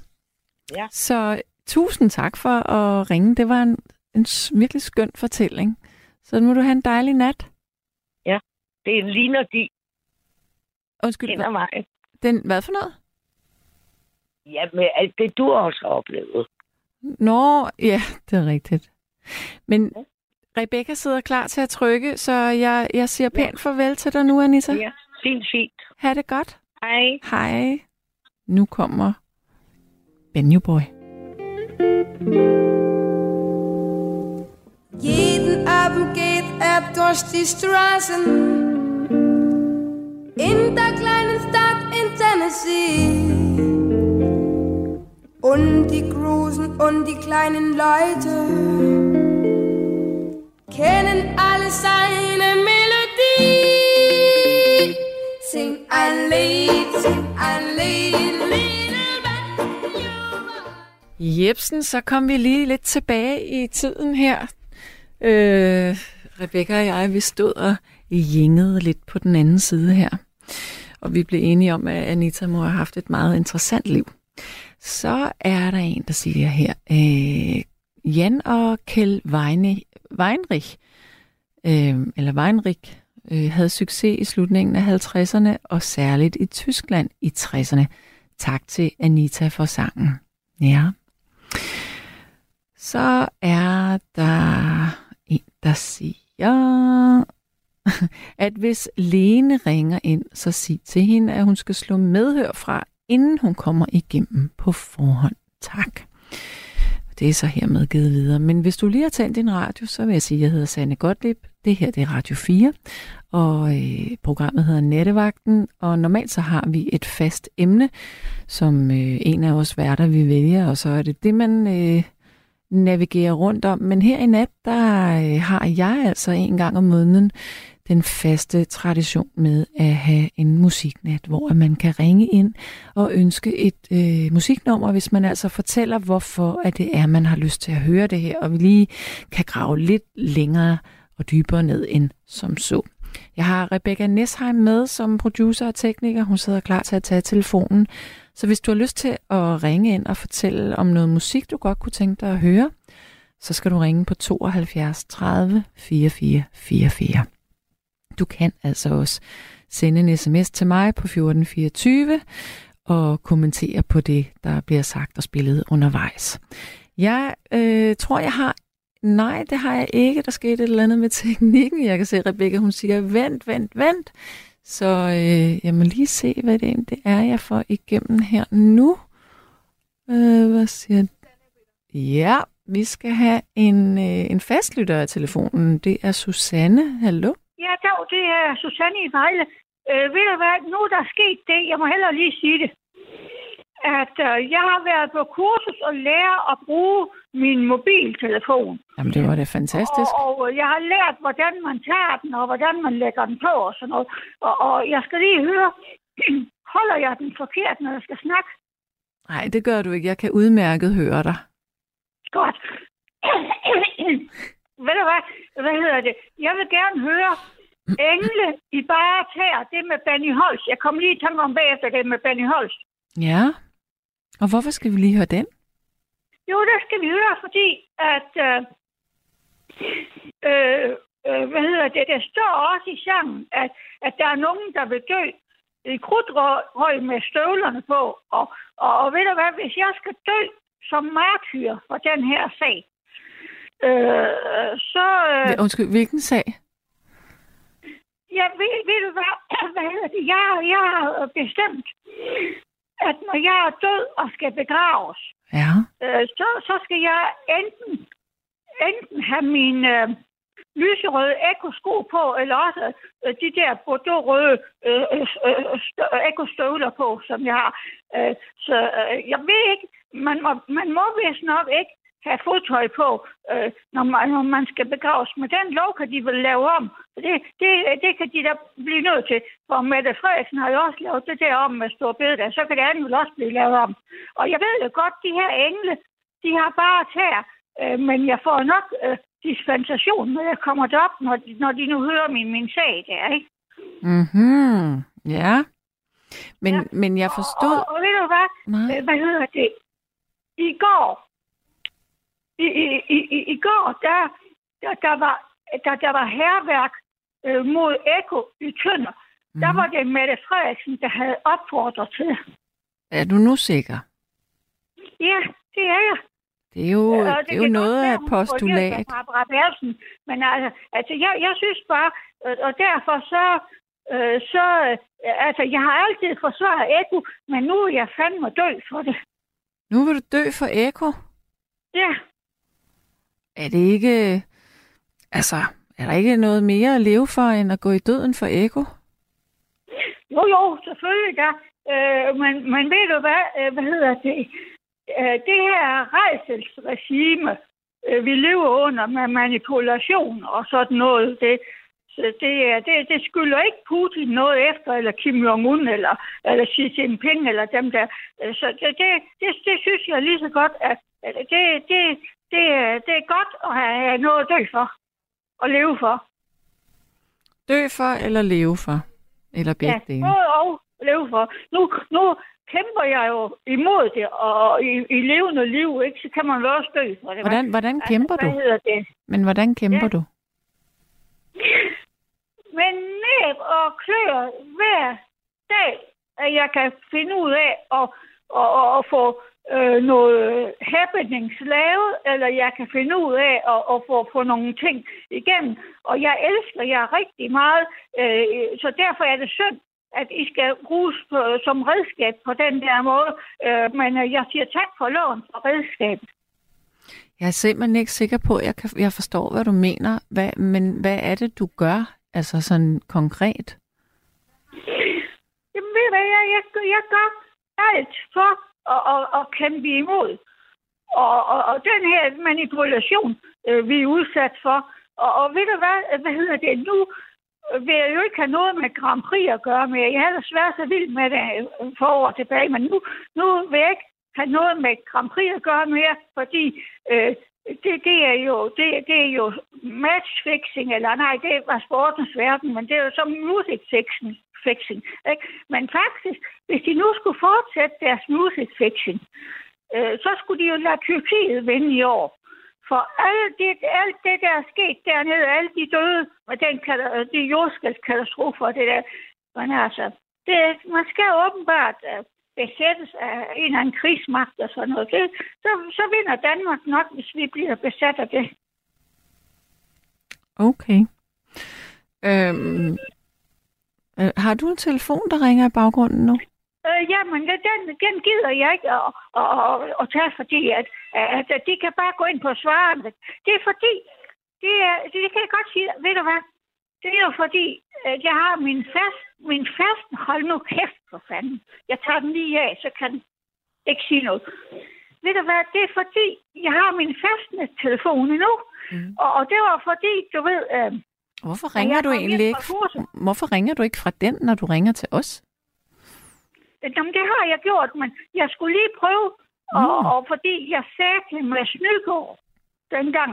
Ja. Så tusind tak for at ringe. Det var en, en virkelig skøn fortælling. Så nu må du have en dejlig nat. Det ligner de Undskyld, hva- vejen. den, hvad for noget? Ja, med alt det, du også har oplevet. Nå, ja, det er rigtigt. Men Rebecca sidder klar til at trykke, så jeg, jeg siger pænt farvel til dig nu, Anissa. Ja, fint, fint. Ha' det godt. Hej. Hej. Nu kommer Benjo Boy. Jeden Abend geht er durch die Straßen in der kleinen Stadt in Tennessee. Und die großen und die kleinen Leute kennen alle seine Melodie. Sing and lead sing ein Lied, little Jebsen, så kom vi lige lidt tilbage i tiden her. Øh, Rebecca og jeg, vi stod og jængede lidt på den anden side her. Og vi blev enige om, at Anita må have haft et meget interessant liv. Så er der en, der siger her, øh, Jan og Kjell Weine, Weinrich, øh, eller Weinrich, øh, havde succes i slutningen af 50'erne, og særligt i Tyskland i 60'erne. Tak til Anita for sangen. Ja. Så er der en, der siger, at hvis Lene ringer ind, så sig til hende, at hun skal slå medhør fra, inden hun kommer igennem på forhånd. Tak. Det er så hermed givet videre. Men hvis du lige har tændt din radio, så vil jeg sige, at jeg hedder Sanne Gottlieb. Det her det er Radio 4, og øh, programmet hedder Nettevagten. Og normalt så har vi et fast emne, som øh, en af os værter vi vælger, og så er det det, man øh, navigerer rundt om. Men her i nat, der øh, har jeg altså en gang om måneden den faste tradition med at have en musiknat, hvor man kan ringe ind og ønske et øh, musiknummer, hvis man altså fortæller, hvorfor at det er, man har lyst til at høre det her, og vi lige kan grave lidt længere og dybere ned end som så. Jeg har Rebecca Nesheim med som producer og tekniker. Hun sidder klar til at tage telefonen. Så hvis du har lyst til at ringe ind og fortælle om noget musik, du godt kunne tænke dig at høre, så skal du ringe på 72 30 44 44. Du kan altså også sende en sms til mig på 1424 og kommentere på det, der bliver sagt og spillet undervejs. Jeg øh, tror, jeg har... Nej, det har jeg ikke. Der skete et eller andet med teknikken. Jeg kan se, Rebecca, hun siger, vent, vent, vent. Så øh, jeg må lige se, hvad det egentlig er, jeg får igennem her nu. Øh, hvad siger Ja, vi skal have en, øh, en fastlytter af telefonen. Det er Susanne. Hallo? Ja, dog, det er Susanne i Vejle. Øh, ved du hvad, nu er der sket det, jeg må hellere lige sige det, at øh, jeg har været på kursus og lære at bruge min mobiltelefon. Jamen, det var da fantastisk. Og, og jeg har lært, hvordan man tager den, og hvordan man lægger den på og sådan noget. Og, og jeg skal lige høre, holder jeg den forkert, når jeg skal snakke? Nej, det gør du ikke. Jeg kan udmærket høre dig. Godt. Ved du hvad? Hvad hedder det? Jeg vil gerne høre Engle i bare tær, det med Benny Holst. Jeg kommer lige i tanke om bagefter det med Benny Holst. Ja. Og hvorfor skal vi lige høre den? Jo, det skal vi høre, fordi at... Øh, øh, øh, hvad hedder det? Der står også i sangen, at, at der er nogen, der vil dø i krudtrøg med støvlerne på. Og, og, og ved du hvad? Hvis jeg skal dø som martyr for den her sag, øh, så... Øh, Undskyld, hvilken sag? Ja, ved, ved du hvad? Jeg, jeg har bestemt, at når jeg er død og skal begraves, Ja. øh, så, så skal jeg enten, enten have min øh, lyserøde ekosko på, eller også øh, de der bordeaux-røde øh, øh, øh, stø- ekostøvler på, som jeg har. Øh, så øh, jeg ved ikke, man må, man må vist nok ikke have fodtøj på, øh, når, man, når man skal begraves. Men den lov kan de vel lave om. Det, det, det kan de da blive nødt til. For Mette Frederiksen har jo også lavet det der om med stor bededag. Så kan det andet vel også blive lavet om. Og jeg ved jo godt, de her engle, de har bare tær. Øh, men jeg får nok øh, dispensation, når jeg kommer derop, når de, når de nu hører min, min sag der, ikke? Mhm. Ja. Men, Ja. men jeg forstod... Og, og ved du hvad? Nej. Hvad hedder det? I går, i, i, i, i- i går, der, der, der var, der, der var herværk øh, mod Eko i Tønder. Mm. Der Mhm. var det Mette Frederiksen, der havde opfordret til. Er du nu sikker? Ja, det er jeg. Det er jo, Og det er kan jo noget af postulat. Bertelsen, Men altså, altså jeg, jeg synes bare, øh, og derfor så, øh, så øh, altså, jeg har altid forsvaret Eko, men nu er jeg fandme død for det. Nu vil du dø for Eko. Ja, er det ikke... Altså, er der ikke noget mere at leve for, end at gå i døden for Ego? jo jo, selvfølgelig da. Øh, men, men ved du hvad, øh, hvad hedder det? Øh, det her rejselsregime, øh, vi lever under med manipulation og sådan noget, det, så det, det, det skylder ikke Putin noget efter, eller Kim Jong-un, eller, eller Xi Jinping, eller dem der. Øh, så det, det, det, det synes jeg lige så godt, at det, det, det, er- det er godt at have noget at dø for, og leve for. Dø for eller leve for? Eller begge Ja, dele? både og leve for. Nu, nu kæmper jeg jo imod det, og i, i levende liv, ikke, så kan man jo også dø for det. Hvordan, hvordan kæmper altså, du? Hvad hedder det? Men hvordan kæmper Ja. du? Men næb og klør hver dag, at jeg kan finde ud af at, at, at, at få øh, noget happenings lavet, eller jeg kan finde ud af at, at få, få nogle ting igennem. Og jeg elsker jer rigtig meget, øh, så derfor er det synd, at I skal bruges på, som redskab på den der måde. Øh, men øh, jeg siger tak for loven for redskabet. Jeg er simpelthen ikke sikker på, at jeg, kan, jeg forstår, hvad du mener. Hvad, men hvad er det, du gør? Altså sådan konkret? Jamen ved du hvad, jeg, jeg, jeg gør alt for og, og, og kæmpe imod. Og, og, og den her manipulation, øh, vi er udsat for. Og, og ved du hvad, hvad hedder det nu? vil jeg jo ikke have noget med Grand Prix at gøre med. Jeg havde svært så vildt med det øh, for år tilbage, men nu, nu vil jeg ikke have noget med Grand Prix at gøre mere, fordi øh, det, det, er jo, det, det er jo matchfixing, eller nej, det var sportens verden, men det er jo som music fixing. ikke? Men faktisk, hvis de nu skulle fortsætte deres music fixing, øh, så skulle de jo lade Tyrkiet vinde i år. For alt det, alt det, der er sket dernede, alle de døde, og den kata- de jordskældskatastrofer, det der, men altså, det, man skal åbenbart øh, besættes af en eller anden krigsmagt og sådan noget, det, så, så vinder Danmark nok, hvis vi bliver besat af det. Okay. Øhm, har du en telefon, der ringer i baggrunden nu? Øh, jamen, den, den- gider jeg ikke at, at, at, at tage, fordi at, at, at de kan bare gå ind på svaren. Det er fordi, det, er, det kan jeg godt sige, ved du hvad? Det er jo fordi, at jeg har min fast, min fast, hold nu kæft for fanden. Jeg tager den lige af, så kan den ikke sige noget. Ved du hvad, det er fordi, jeg har min fastnet telefon endnu. Mm. Og, og det var fordi, du ved, øh, Hvorfor ringer du egentlig ikke? Hvorfor ringer du ikke fra den, når du ringer til os? Jamen, det har jeg gjort, men jeg skulle lige prøve, og, Mm. og fordi jeg sagde til med Snygård dengang,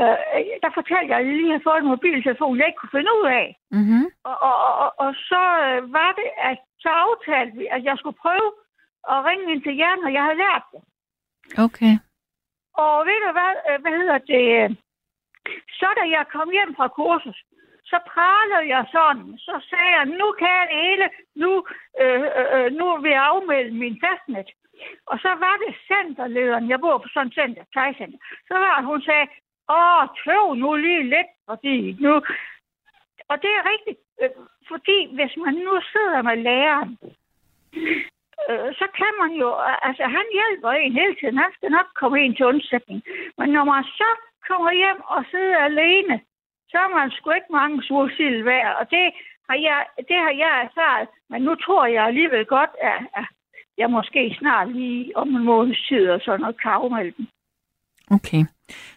øh, der fortalte jeg, at jeg lige havde fået en mobiltelefon, jeg ikke kunne finde ud af. Mm-hmm. Og, og, og, og så øh, var det, at så aftalte vi, at jeg skulle prøve at ringe ind til jer, når jeg havde lært det. Okay. Og ved du hvad, øh, hvad hedder det? Så da jeg kom hjem fra kurset, så pralede jeg sådan. Så sagde jeg, nu kan jeg det hele. Nu, øh, øh, nu vil jeg afmelde min fastnet. Og så var det centerlederen, jeg bor på sådan et center, tegcenter. Så var hun sagde, åh, tøv nu lige lidt, fordi nu... Og det er rigtigt, øh, fordi hvis man nu sidder med læreren, øh, så kan man jo, altså han hjælper en hele tiden, han skal nok komme en til undsætning. Men når man så kommer hjem og sidder alene, så er man sgu ikke mange sursild værd, og det har, jeg, det har jeg erfaret. Men nu tror jeg alligevel godt, at, at jeg måske snart lige om en måneds tid og sådan noget den. Okay.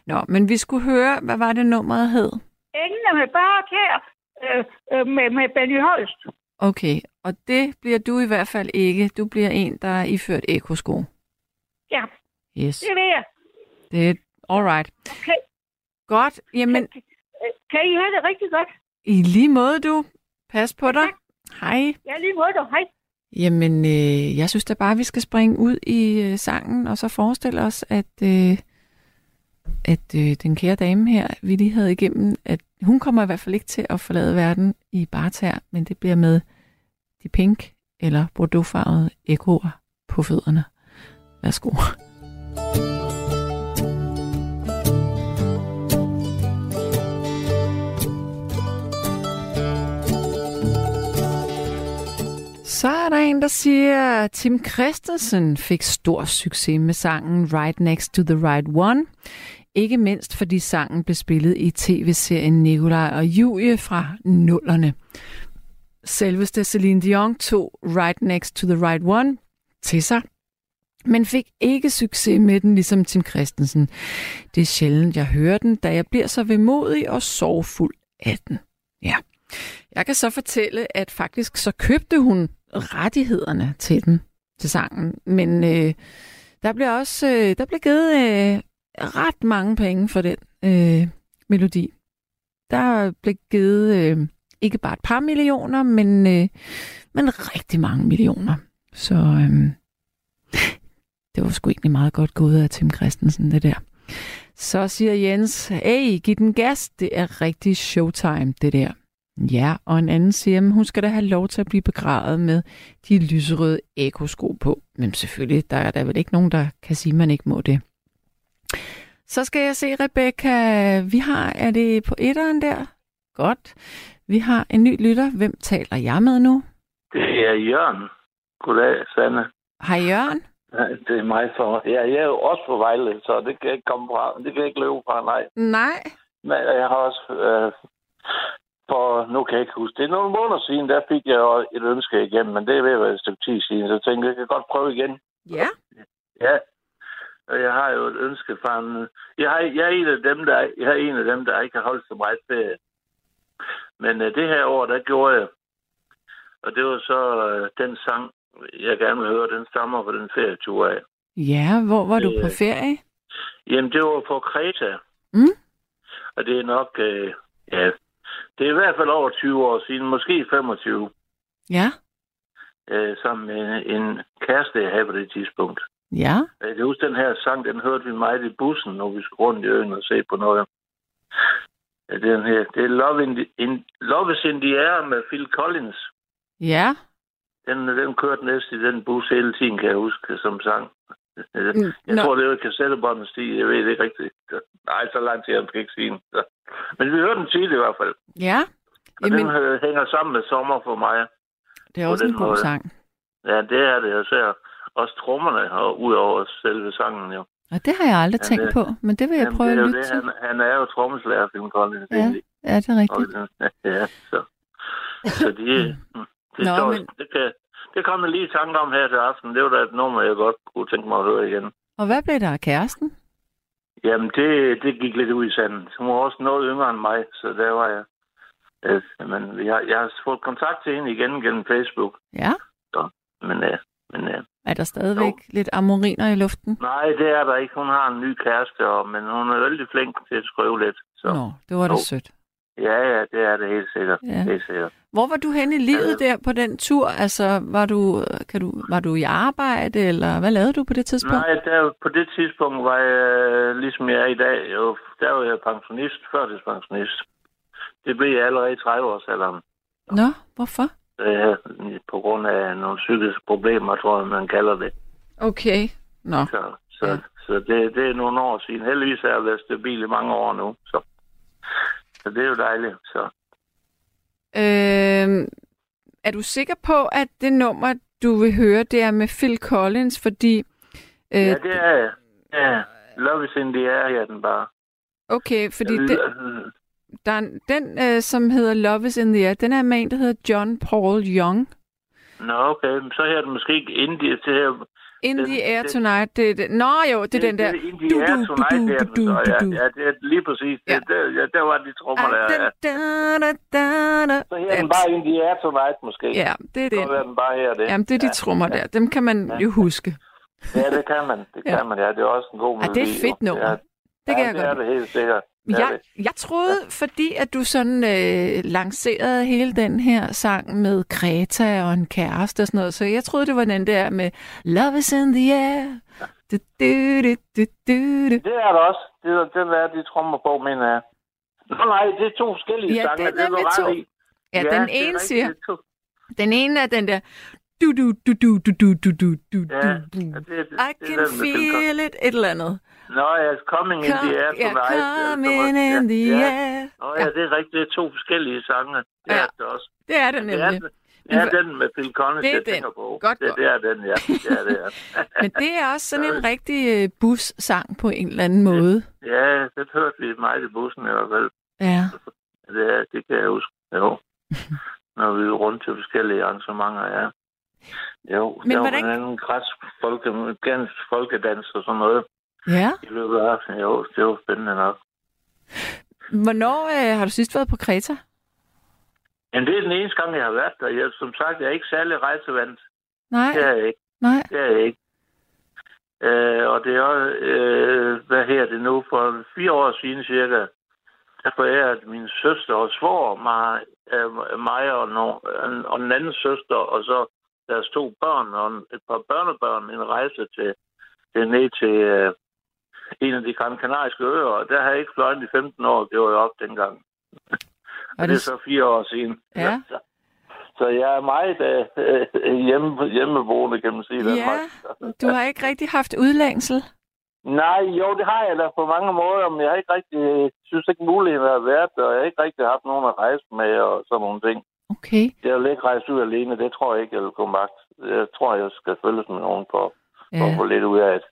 Nå, men vi skulle høre, hvad var det nummeret hed? Engene med bare her øh, øh, med, med Benny Holst. Okay, og det bliver du i hvert fald ikke. Du bliver en, der er iført ekosko. Ja, Yes, det vil jeg. det er all right. Okay. Godt, jamen Øh, Kan I have det rigtig godt? i lige måde du. Pas på dig. Hej. Ja, lige måde du. Hej. Jamen, øh, jeg synes da bare, vi skal springe ud i øh, sangen, og så forestille os, at, øh, at øh, den kære dame her, vi lige havde igennem, at hun kommer i hvert fald ikke til at forlade verden i bartær, men det bliver med de pink eller bordeauxfarvede ekoer på fødderne. Værsgo. Så er der en, der siger, at Tim Christensen fik stor succes med sangen Right Next to the Right One. Ikke mindst fordi sangen blev spillet i tv-serien Nikolaj og Julie fra nullerne. Selveste Celine Dion tog Right Next to the Right One til sig, men fik ikke succes med den ligesom Tim Christensen. Det er sjældent, jeg hører den, da jeg bliver så vemodig og sorgfuld af den. Ja. Jeg kan så fortælle, at faktisk så købte hun rettighederne til den, til sangen. Men øh, der bliver også øh, der bliver givet øh, ret mange penge for den øh, melodi. Der blev givet øh, ikke bare et par millioner, men, øh, men rigtig mange millioner. Så øh, det var sgu egentlig meget godt gået af Tim Christensen, det der. Så siger Jens, hey, giv den gas, det er rigtig showtime, det der. Ja, og en anden siger, at hun skal da have lov til at blive begravet med de lyserøde ekosko på. Men selvfølgelig, der er der vel ikke nogen, der kan sige, at man ikke må det. Så skal jeg se, Rebecca, vi har, er det på etteren der? Godt. Vi har en ny lytter. Hvem taler jeg med nu? Det er Jørgen. Goddag, Sanne. Hej Jørgen. Ja, Det er mig for. Ja, jeg er jo også på Vejle, så det kan jeg ikke komme fra. Det kan jeg ikke løbe fra, nej. Nej. Men jeg har også... Øh, for nu kan jeg ikke huske. Det er nogle måneder siden, der fik jeg et ønske igennem, men det er ved at være et stykke tid siden, så jeg tænkte, jeg kan godt prøve igen. Ja. Ja. Og jeg har jo et ønske fra en... Jeg, har, jeg, er en af dem, der, jeg er en af dem, der ikke har holdt så meget ferie. Men øh, det her år, der gjorde jeg. Og det var så øh, den sang, jeg gerne vil høre, den stammer fra den ferietur af. Ja, hvor var du Øh, på ferie? Jamen, det var på Kreta. Mm? Og det er nok, øh, ja, det er i hvert fald over 20 år siden, måske 25, Ja. øh, sammen med en, en kæreste, jeg havde på det tidspunkt. Ja. Jeg kan huske, den her sang, den hørte vi meget i bussen, når vi skulle rundt i øen og se på noget. Er den her. Det er Love, in the, in, Love is in the Air med Phil Collins. Ja. den, den kørte næsten i den bus hele tiden, kan jeg huske, som sang. Mm, Jeg nå. tror, det var kassettebåndets stil. Jeg ved det ikke rigtigt. Nej, så lang tid, jeg ikke sige. Men vi hørte den tit i hvert fald. Ja, Og Jamen- den hænger sammen med sommer for mig. det er også en god måde. sang. Ja, det er det. Jeg ser også trommerne og ud over selve sangen jo. Og det har jeg aldrig Ja, tænkt på, men det vil jeg prøve at lytte det. til. Han, han er jo trommeslager, Phil Collins. Ja, ja, det er Og rigtigt. den, ja, så. Så de, det, Nå, står, men- det, kan, det kom jeg lige i tanke om her til aften. Det var da et nummer, jeg godt kunne tænke mig at høre igen. Og hvad blev der af kæresten? Jamen, det, det gik lidt ud i sanden. Hun var også noget yngre end mig, så der var jeg. Øh, men jeg, jeg har fået kontakt til hende igen gennem Facebook. Ja, Men, øh, men øh, er der stadigvæk lidt amoriner i luften? nej, det er der ikke. Hun har en ny kæreste, og, men hun er vældig flink til at skrive lidt. Så. Nå, det var da Jo. sødt. Ja, ja, det er det helt sikkert. Ja. Ja. Helt sikkert. Hvor var du henne i livet der på den tur? Altså, var du, kan du, var du i arbejde, eller hvad lavede du på det tidspunkt? Nej, der, på det tidspunkt var jeg, øh, ligesom jeg er i dag, jo, der var jeg pensionist, førtidspensionist. Det blev jeg allerede i 30-årsalderen. Nå, hvorfor? Øh, på grund af nogle psykiske problemer, tror jeg, man kalder det. Okay. Nå, Så, så, Ja. ja. så det, det er nogle år siden. Heldigvis er jeg været stabil i mange år nu. Så, så det er jo dejligt. Så. øh, er du sikker på, at det nummer, du vil høre, det er med Phil Collins, fordi... Øh, Ja, det er jeg. Ja, Love is in the air, ja, den bare. Okay, fordi den, der er, en- den øh, som hedder Love is in the air, den er med en, der hedder John Paul Young. Nå, okay. Så her er det måske ikke indie til her. In Den- the air det- tonight. Det, det. Nå jo, det er den der. Det er indie Du, air du, tonight, du, det er du, den du, ja. du, du. Ja, det er lige præcis. Ja. Det, der, ja, der var de trommer der. Ja. den, da, da, da, da. Så her er den bare indie air tonight, måske. Ja, det er Så er det. den bare her, det. Jamen, det er de trommer der. Dem kan man jo huske. Ja, det kan man. Det Ja. kan man, ja. Det er også en god melodi. det er et fedt nummer. Ja, Det kan ja, jeg det godt er det helt sikkert. Det er Jeg, det. jeg troede, fordi at du sådan øh, lancerede hele den her sang med Kreta og en kæreste og sådan noget, så jeg troede, det var den der med Love is in the air. Du, du, du, du, du, du. Det er der også. Det er, den er de trommer på, mener jeg. Nå nej, det er to forskellige Ja, sange. den det er du ret to. i. Ja, det den er ene rigtigt, siger, det er den ene er den der du, du, du, du, du, du, du, du, du, Ja, du, ja, det, det, det, I det er can feel it, et eller andet. Nå ja, coming in the air ja, tonight. coming ja, in the ja. air. Nå ja, det er rigtigt. Det er to forskellige sange. Det Ja, er det også. Det er det Det er, nemlig. ja, den med Phil Collins, Det er jeg den. tænker på. Godt, det, godt. det er den, ja. Det er det, ja. Men det er også sådan en rigtig øh, bussang på en eller anden måde. ja, det hørte vi meget i bussen i hvert fald. Ja. Det, det kan jeg huske. Jo. Når vi er rundt til forskellige arrangementer, ja. Jo, Men der hvordan- var en anden græsk folke, folkedans og sådan noget Ja. i løbet af aftenen. Jo, det var spændende nok. Hvornår øh, har du sidst været på Kreta? Men det er den eneste gang, jeg har været der. Jeg, som sagt, jeg er ikke særlig rejsevandt. Nej, Det er jeg ikke. nej. Det er jeg ikke. Øh, og det er også, øh, hvad her det nu, for fire år siden cirka, der forærede min søster og svor mig, øh, mig og, no, og den anden søster, og så deres to børn og en- et par børnebørn en rejse til, til ned til øh, en af de Gran Kanariske øer, og der har jeg ikke fløjet i 15 år, det var jeg op dengang. Og Og det er så fire år siden. Ja. Så, så jeg er meget øh, hjemme, hjemmeboende, kan man sige. i Danmark. Du har ikke rigtig haft udlængsel? Nej, jo, det har jeg da på mange måder, men jeg har ikke rigtig, synes ikke muligheden har været der, og jeg har ikke rigtig haft nogen at rejse med og sådan nogle ting. Okay. Jeg vil ikke rejse ud alene, det tror jeg ikke, jeg vil komme magt. Jeg tror, jeg skal følges med nogen for, for at Ja. få lidt ud af det.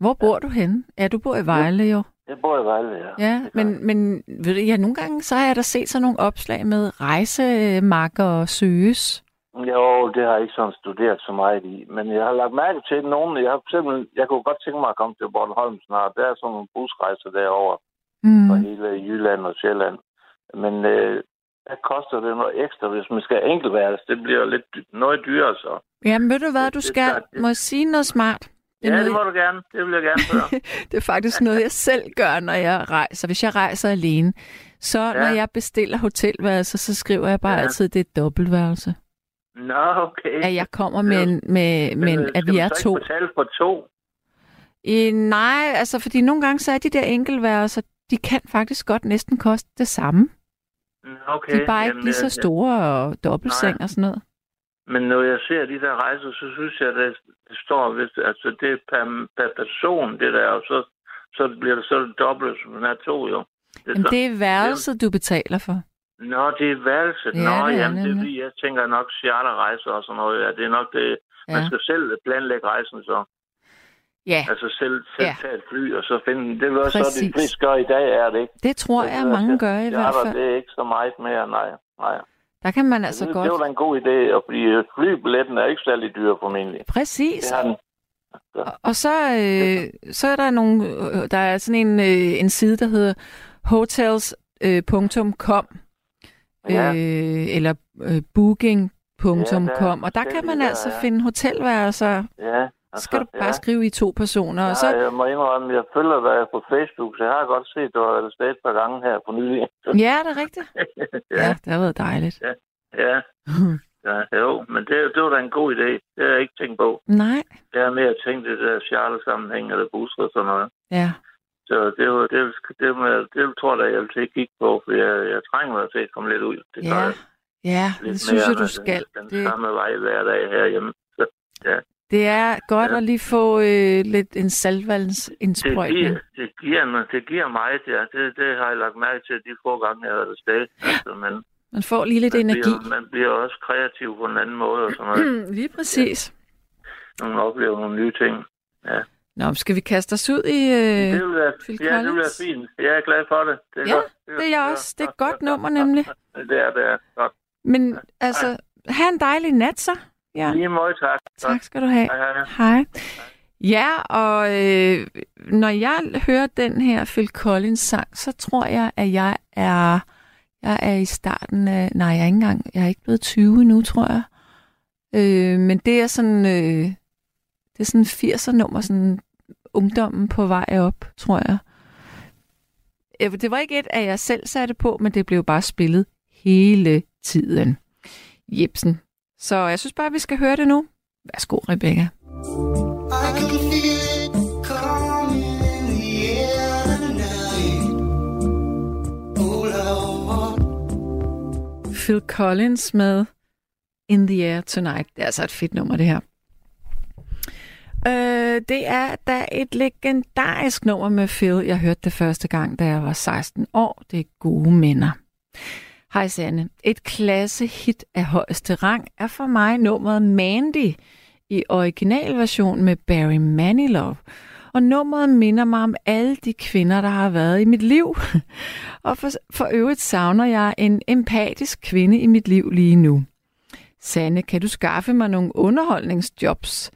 Hvor bor du henne? Ja, du bor i Vejle jo. Jeg bor i Vejle, ja. Ja, men, men ved du, ja, nogle gange så har jeg da set sådan nogle opslag med rejsemarker og søges. Jo, det har jeg ikke sådan studeret så meget i, men jeg har lagt mærke til nogen. Jeg har simpelthen, jeg kunne godt tænke mig at komme til Bornholm snart. Der er sådan nogle busrejser derover Mm. fra hele Jylland og Sjælland. Men øh, der koster det noget ekstra, hvis man skal enkeltværelse. Det bliver lidt dy- noget dyrere så. Jamen ved du hvad, du det er skal det- må sige noget smart. Det er, Ja, det noget, må du gerne. Det vil jeg gerne høre. det er faktisk noget, jeg selv gør, når jeg rejser. Hvis jeg rejser alene, så ja. når jeg bestiller hotelværelser, så skriver jeg bare ja. Ja. altid, det er et dobbeltværelse. Nå, okay. At jeg kommer med, en, med, med Men, en, at skal vi er to. ikke betale for to? I, nej, altså fordi nogle gange så er de der enkeltværelser, de kan faktisk godt næsten koste det samme. Okay. De er bare ikke jamen, lige så store og dobbeltseng Nej. og sådan noget. Men når jeg ser de der rejser, så synes jeg, at det, det står, hvis, altså det er per, per person, det der, og så, så bliver det så dobbelt, som den er to, jo. Det er Jamen, så- det er værelset, du betaler for. Nå, det er værelset. Ja, Nå, det er jamen, det fordi, jeg tænker nok charterrejser og sådan noget. Ja, det er nok det. Man Ja. skal selv planlægge rejsen så. Ja, Altså selv, selv Ja. tage et fly og så finde... Det er også så, Præcis. de fleste gør i dag, er det ikke? det tror Det jeg, ved mange jeg. gør i hvert fald. det er ikke så meget mere, nej. nej. Der kan man altså det, godt... det var da en god idé, og fordi øh, flybilletten er ikke særlig dyr formentlig. Præcis. Det har den. Og- Og så, øh, så er der nogle, øh, der er sådan en, øh, en side, der hedder hotels.com Ja. øh, eller øh, booking.com, Ja, og der kan man altså ja. finde hotelværelser. Ja. Så skal du bare ja. skrive i to personer, og Ja, så, jeg må indrømme, jeg følger dig på Facebook, så jeg har godt set, at du har afsted et par gange her for nylig. ja, det er rigtigt. Ja, det har været dejligt. ja. ja, jo, men det, det var da en god idé. Det har jeg ikke tænkt på. Nej, Jeg har mere tænkt det der charter-sammenhæng eller busser og sådan noget. ja. Så det, var, det, det, det, det tror jeg, jeg vil til at kigge på, for jeg, jeg trænger mig til at komme lidt ud. Det Ja, jeg. ja Lidt det synes jeg, du skal. Den Det, samme vej hver dag herhjemme. Så, det er godt Ja. at lige få øh, lidt en det, saltvandsindsprøjtning. giver, det, giver, mig- det giver meget, ja. Det, det har jeg lagt mærke til, de få gange, jeg har været afsted. Altså, men Man får lige lidt man energi. bliver, man bliver også kreativ på en anden måde og sådan noget. Lige præcis. Man oplever nogle nye ting. Nå, skal vi kaste os ud i... Øh... Det vil være, Phil ja, det vil være Collins? fint. Jeg er glad for det. det er Ja, godt. det er jeg også. Det er et godt nummer, nemlig. Det er det. Er. Godt. Men altså, have en dejlig nat så. Ja, Lige måde, tak. tak skal du have. Hej, hej. Hej. Ja, og øh, når jeg hører den her Phil Collins sang, så tror jeg, at jeg er jeg er i starten af... Nej, jeg er ikke engang... Jeg er ikke blevet 20 endnu, tror jeg. Øh, men det er sådan... Øh, det er sådan 80'er nummer, sådan ungdommen på vej op, tror jeg. Øh, Det var ikke et, at jeg selv satte på, men det blev bare spillet hele tiden. Jebsen. Så jeg synes bare, vi skal høre det nu. Værsgo, Rebecca. I can feel it coming in the air tonight. All I want Phil Collins med In the Air Tonight. Det er altså et fedt nummer, det her. Øh, det er da et legendarisk nummer med Phil. Jeg hørte det første gang, da jeg var 16 år. Det er gode minder. Hej Sanne. Et klassehit af højeste rang er for mig nummeret Mandy i originalversion med Barry Manilow. Og nummeret minder mig om alle de kvinder, der har været i mit liv. Og for, for øvrigt savner jeg en empatisk kvinde i mit liv lige nu. Sanne, kan du skaffe mig nogle underholdningsjobs?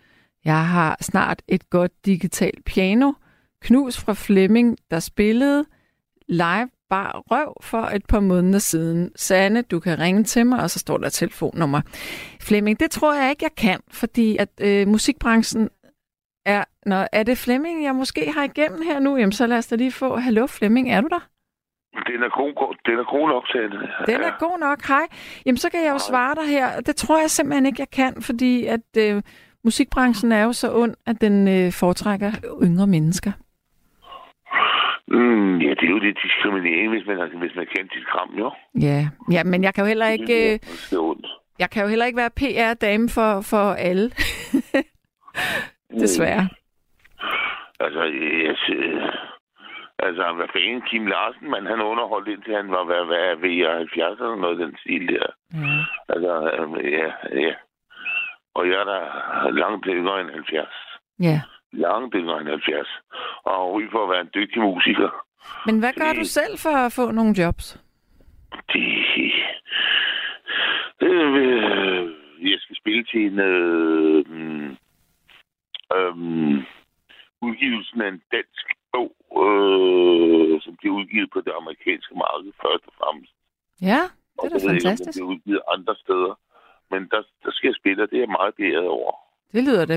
Jeg har snart et godt digitalt piano. Knus fra Flemming, der spillede live bare røv for et par måneder siden. Sanne, du kan ringe til mig, og så står der telefonnummer. Flemming, det tror jeg ikke, jeg kan, fordi at øh, musikbranchen er... Nå, er det Flemming, jeg måske har igennem her nu? Jamen, så lad os da lige få... Hallo Flemming, er du der? Den er god, den er god nok til det. Den er god nok, hej. Jamen, så kan jeg jo svare dig her. Det tror jeg simpelthen ikke, jeg kan, fordi at øh, musikbranchen er jo så ond, at den øh, foretrækker yngre mennesker. Mm, ja, det er jo det diskriminering, hvis man, altså, hvis man kan dit kram, jo. Ja, ja men jeg kan jo heller ikke, øh, Det er ondt. jeg kan jo heller ikke være PR-dame for, for alle. Desværre. Altså, jeg, synes- altså, hvad fanden, Kim Larsen, man, han underholdt indtil han var hvad, hvad, ved 70 eller noget den stil der. Ja. Altså, øhm, ja, ja. Og jeg er da langt yngre end 70. ja. Langt yngre end 70. Og ry for at være en dygtig musiker. Men hvad gør du selv for at få nogle jobs? Det... Øh, jeg skal spille til en... Øh, mm, øhm, udgivelsen af en dansk bog, øh, som bliver udgivet på det amerikanske marked først og fremmest. Ja, det Og er da fantastisk. Den bliver udgivet andre steder. Men der, der skal jeg spille, og det er jeg meget beæret over. Det lyder da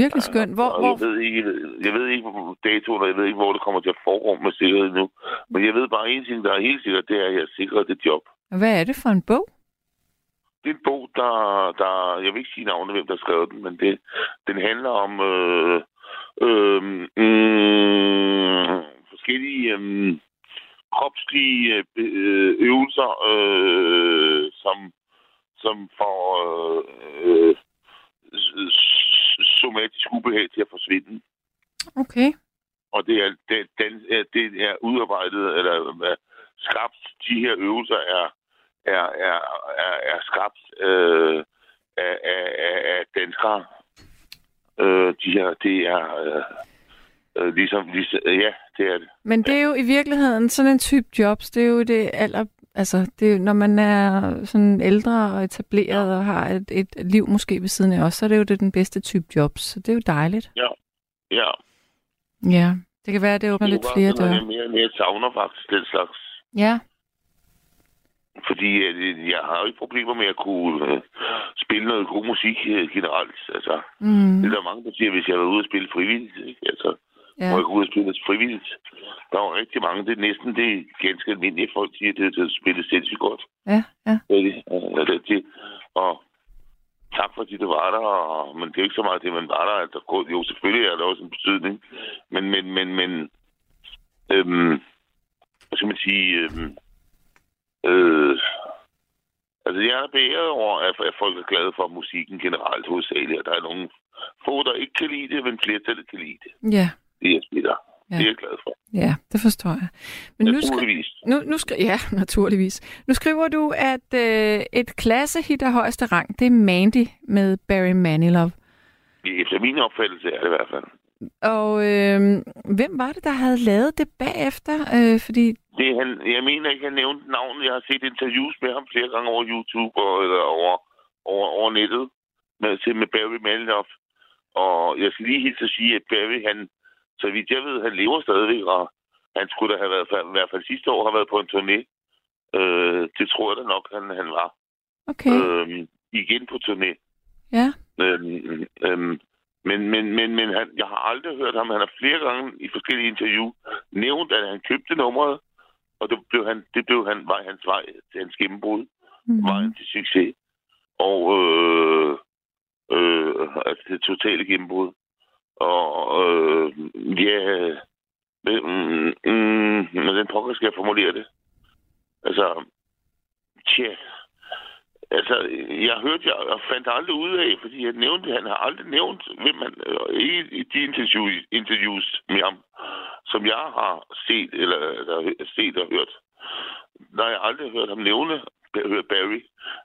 virkelig skønt. Hvor, hvor, Jeg ved ikke, jeg ved ikke datoen, og jeg ved ikke, hvor det kommer til at foregå med sikkerhed nu. Men jeg ved bare en ting, der er helt sikkert, det er, at jeg sikrer det job. hvad er det for en bog? Det er en bog, der, der... Jeg vil ikke sige navnet, hvem der skrev den, men det, den handler om øh, øh, mm, forskellige øh, kropslige øh, øvelser, øh, som, som får øh, øh, somatisk ubehag til at forsvinde. Okay. Og det er, det, den, er- det er udarbejdet, eller øh, skabt, de her øvelser er, er, er, er, er skabt øh, af, af, af, af danskere. Øh, de her, det er øh, øh, ligesom, ligesom, ja, det er det. Men det er jo i virkeligheden sådan en type jobs, det er jo det aller... Altså, det er, når man er sådan ældre og etableret og har et, et liv måske ved siden af os, så er det jo det den bedste type jobs. Så det er jo dejligt. Ja, ja. Ja, det kan være, at det åbner Det lidt flere døre. Jeg mere og mere savner faktisk den slags. Ja, Fordi øh, jeg har jo ikke problemer med at kunne øh, spille noget god musik øh, generelt. Altså, mm, det er der mange, der siger, hvis jeg var ude og spille frivilligt. Ikke? Altså, ja. må jeg og spille frivilligt. Der er jo rigtig mange, det er næsten det ganske almindelige folk siger, det er til at spille sindssygt godt. ja, ja. Det er det. Det, det. Og tak fordi det var der, og, men det er jo ikke så meget det, man var der. Altså, jo, selvfølgelig er der også en betydning, men, men, men, men øhm, hvad skal man sige, øhm, øh, altså jeg er beæret over, at, at folk er glade for musikken generelt hovedsageligt, og der er nogle få, der ikke kan lide det, men flertallet kan lide det. Ja, Det er jeg spiller. Ja. Det er jeg glad for. ja, det forstår jeg. Men nu, skri- Naturligvis. nu, nu skri- ja, naturligvis. Nu skriver du, at øh, et klassehit af højeste rang, det er Mandy med Barry Manilow. Efter min opfattelse er det i hvert fald. Og øh, hvem var det, der havde lavet det bagefter? Øh, fordi, Det, han, jeg mener ikke, han nævnte navnet. Jeg har set interviews med ham flere gange over YouTube og, eller over, over, over nettet med, med Barry Manilow. Og jeg skal lige helt at sige, at Barry, han, så vidt jeg ved, han lever stadigvæk, og han skulle da have været, i hvert fald sidste år, har været på en turné. Øh, det tror jeg da nok, han, han var. okay, Øh, igen på turné. ja, Øhm, øhm, men men, men, men han, jeg har aldrig hørt ham. Han har flere gange i forskellige interview nævnt, at han købte nummeret, og det blev, han, det blev han, var hans vej til hans gennembrud, mm, vejen til succes. Og øh, øh, altså det totale gennembrud. Og øh, ja, mm, mm, mm hvordan pokker skal jeg formulere det? Altså, tja, Altså, jeg hørte, jeg, jeg fandt aldrig ud af, fordi jeg nævnte, han har aldrig nævnt, hvem han, øh, ikke i de interviews, interviews med ham, som jeg har set, eller, eller set og hørt. Der har jeg aldrig hørt ham nævne, hørt Barry,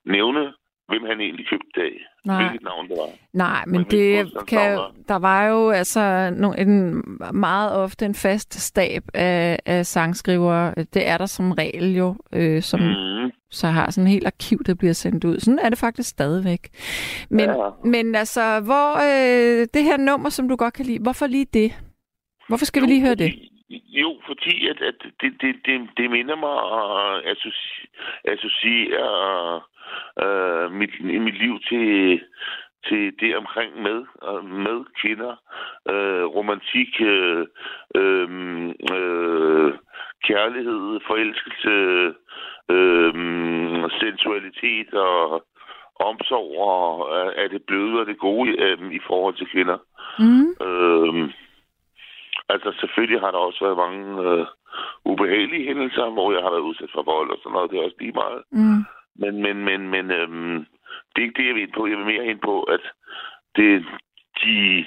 nævne, hvem han egentlig købte af. Nej. Hvilket navn det var. Nej, men Men det kan, der var jo altså no, en, meget ofte en fast stab af, af sangskrivere. Det er der som regel jo, øh, som Mm. så har sådan en helt arkiv, der bliver sendt ud. Sådan er det faktisk stadigvæk. Men, Ja. men altså, hvor øh, det her nummer, som du godt kan lide, hvorfor lige det? Hvorfor skal vi lige høre det? Jo, fordi at, at det, det, det, det minder mig at associ- associere øh, mit, mit liv til, til det omkring med, med kvinder, øh, romantik, øh, øh, øh, kærlighed, forelskelse, øh, sensualitet og omsorg og er det bløde og det gode øh, i forhold til kvinder. Mm. Øh, altså selvfølgelig har der også været mange øh, ubehagelige hændelser, hvor jeg har været udsat for vold og sådan noget. Det er også lige meget. Mm. Men, men, men, men øhm, det er ikke det, jeg vil ind på. Jeg vil mere ind på, at det de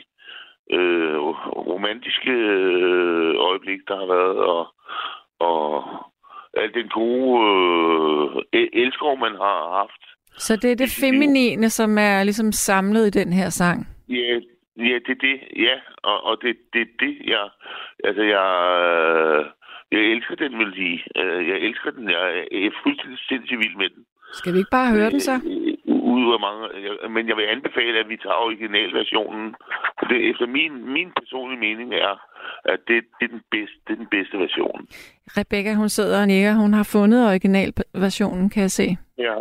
øh, romantiske øh, øjeblik, der har været, og, og al den gode øh, elskov, man har haft. Så det er det feminine, som er ligesom samlet i den her sang? Ja, ja det er det. Ja, og, og det det, det, jeg... Altså, jeg... Øh, jeg elsker den melodi. Øh, Jeg elsker den. Jeg er fuldstændig sindssygt vild med den. Skal vi ikke bare høre den så? Øh, Ud af mange, men jeg vil anbefale, at vi tager originalversionen. For det, efter min, min personlige mening er, at det, det, er den bedste, det er den bedste version. Rebecca, hun sidder og nikker. Hun har fundet originalversionen, kan jeg se. Ja.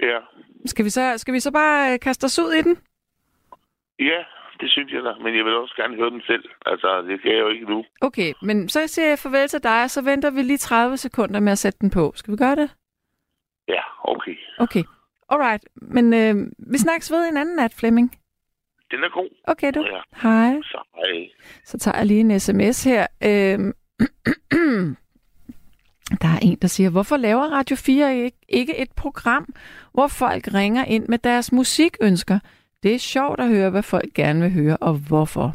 Ja. Skal vi så, skal vi så bare øh, kaste os ud i den? Ja, det synes jeg da. Men jeg vil også gerne høre den selv. Altså, det kan jeg jo ikke nu. Okay, men så siger jeg farvel til dig, og så venter vi lige 30 sekunder med at sætte den på. Skal vi gøre det? Okay. Okay. Alright. Men øh, vi snakkes ved en anden nat, Flemming. Den er god. Okay, du. Ja. Hej. Så hej. Så tager jeg lige en sms her. Øhm, Der er en, der siger, hvorfor laver Radio 4 ikke, ikke et program, hvor folk ringer ind med deres musikønsker? Det er sjovt at høre, hvad folk gerne vil høre, og hvorfor.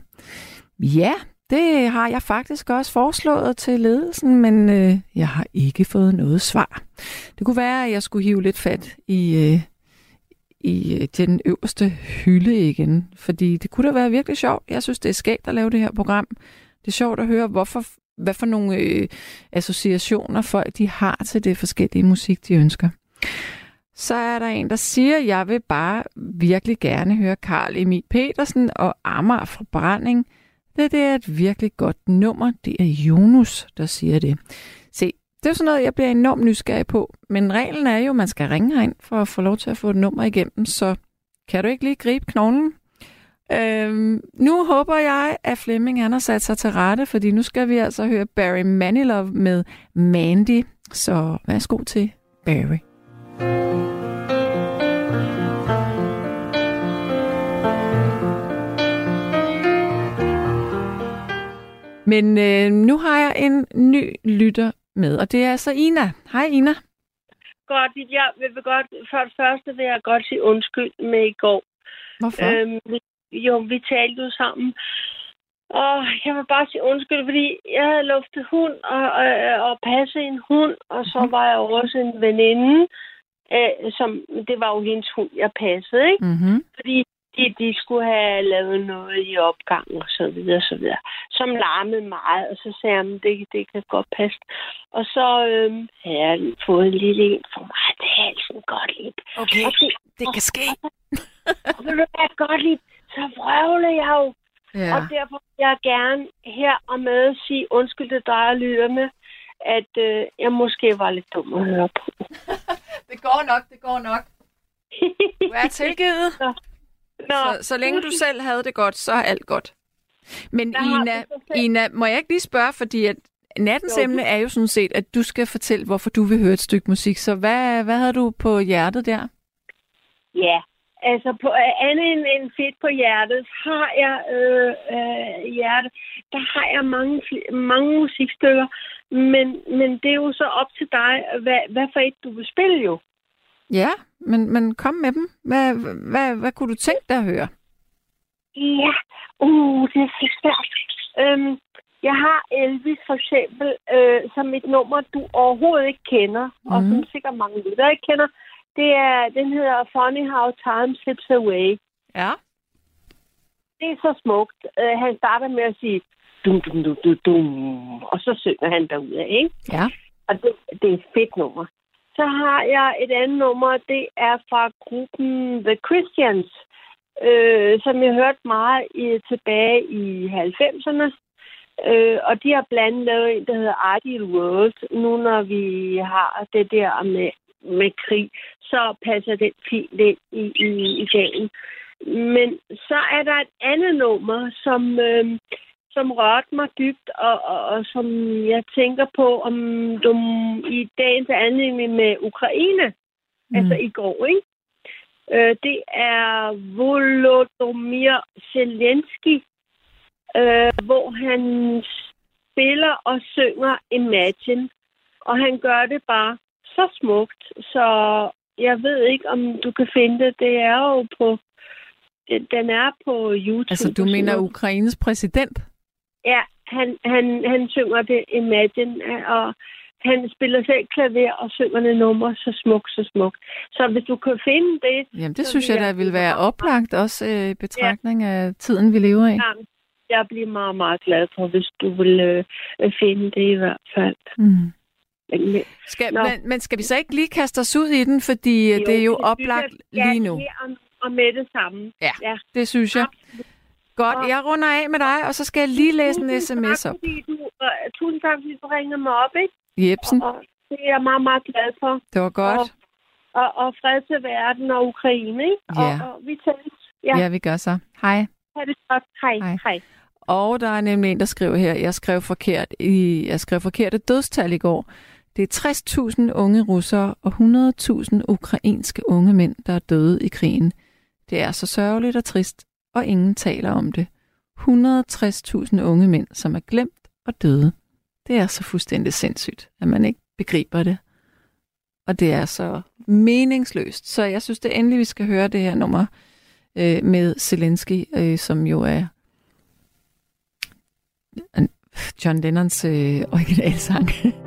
Ja, det har jeg faktisk også foreslået til ledelsen, men øh, jeg har ikke fået noget svar. Det kunne være, at jeg skulle hive lidt fat i, øh, i øh, den øverste hylde igen, fordi det kunne da være virkelig sjovt. Jeg synes, det er skægt at lave det her program. Det er sjovt at høre, hvorfor, hvad for nogle øh, associationer folk de har til det forskellige musik, de ønsker. Så er der en, der siger, at jeg vil bare virkelig gerne høre Karl Emil Petersen og Amager fra Brænding. Det, det er et virkelig godt nummer. Det er Jonas, der siger det. Se, det er sådan noget, jeg bliver enormt nysgerrig på. Men reglen er jo, at man skal ringe herind for at få lov til at få et nummer igennem. Så kan du ikke lige gribe knoglen? Øhm, nu håber jeg, at Flemming han har sat sig til rette, fordi nu skal vi altså høre Barry Manilow med Mandy. Så værsgo til Barry. Men øh, nu har jeg en ny lytter med, og det er altså Ina. Hej Ina. Godt, jeg vil godt, for det første vil jeg godt sige undskyld med i går. Hvorfor? Øhm, jo, vi talte jo sammen. Og jeg vil bare sige undskyld, fordi jeg havde luftet hund og, og, og passet en hund, og så Mhm. var jeg også en veninde, øh, som, det var jo hendes hund, jeg passede, ikke? Mm-hmm. Fordi de, de skulle have lavet noget i opgangen og så videre, så videre, som larmede meget, og så sagde jeg, "Men det, det kan godt passe. Og så øhm, havde jeg fået en lille en for det er halsen godt lidt. Okay, og det, det kan ske. og vil du være godt lidt, så vrøvler jeg jo. Ja. Og derfor vil jeg gerne her og med sige undskyld til dig og lytterne, at øh, jeg måske var lidt dum at høre på. Det går nok, det går nok. Du er tilgivet. Nå, Så, så længe du selv havde det godt, så er alt godt. Men Der Ina, Ina, må jeg ikke lige spørge, fordi at nattens Jo, emne er jo sådan set, at du skal fortælle, hvorfor du vil høre et stykke musik. Så hvad, hvad havde du på hjertet der? Ja, altså på øh, andet end, end fedt på hjertet, har jeg øh, øh, hjerte, der har jeg mange, mange musikstykker, men, men det er jo så op til dig, hvad, hvad for et du vil spille jo. Ja, men, men kom med dem. Hvad, hvad, hvad kunne du tænke dig at høre? Ja, uh, det er så svært. Øhm, jeg har Elvis for eksempel, øh, som et nummer, du overhovedet ikke kender, mm. og Mhm. som sikkert mange lyttere ikke kender. Det er, den hedder Funny How Time Slips Away. Ja. Det er så smukt. Øh, han starter med at sige, dum, dum, dum, dum, dum, og så synger han derudad, ikke? Ja. Og det, det er et fedt nummer. Så har jeg et andet nummer, det er fra gruppen The Christians, øh, som jeg hørte meget i, tilbage i 90'erne. Øh, og de har blandt andet lavet en, der hedder Ideal World. Nu når vi har det der med, med krig, så passer den fint ind i, i, i dagen. Men så er der et andet nummer, som, øh, som rørte mig dybt, og, og, og som jeg tænker på, om du i dagens anledning med Ukraine, mm. altså i går, ikke? Øh, det er Volodymyr Zelensky, øh, hvor han spiller og synger Imagine, og han gør det bare så smukt, så jeg ved ikke, om du kan finde det. Det er jo på, den er på YouTube. Altså, du mener. Ukraines præsident? Ja, han, han, han synger det Imagine, og han spiller selv klaver og synger det nummer så smukt, så smukt. Så hvis du kan finde det... Jamen, det synes vil jeg, der ville være oplagt, også øh, i betragtning af tiden, vi lever i. Jamen, jeg bliver meget, meget glad for, hvis du vil øh, finde det i hvert fald. Mm. Men, Skal, Nå. men, men skal vi så ikke lige kaste os ud i den, fordi jo, det er jo det oplagt jeg, lige nu. Ja, og, og med det samme. Ja, ja. det synes jeg. Godt, Og- jeg runder af med dig, og så skal jeg lige læse en sms op. Fordi du, øh, tusind tak, fordi du ringer mig op, ikke? Jebsen, Og, og det er jeg meget, meget glad for. det var godt. Og, og, og fred til verden og Ukraine, ikke? Ja. Og, og vi tales. Ja, Ja, vi gør så. Hej. ha' det godt. Hej. Hej. Hej. Og der er nemlig en, der skriver her, jeg skrev forkert i, jeg skrev forkerte dødstal i går. Det er 60.000 unge russere og 100.000 ukrainske unge mænd, der er døde i krigen. Det er så sørgeligt og trist, og ingen taler om det. 160.000 unge mænd, som er glemt og døde. Det er så fuldstændig sindssygt, at man ikke begriber det. Og det er så meningsløst. Så jeg synes, det er endelig, vi skal høre det her nummer øh, med Zelensky, øh, som jo er John Lennons øh, originalsang.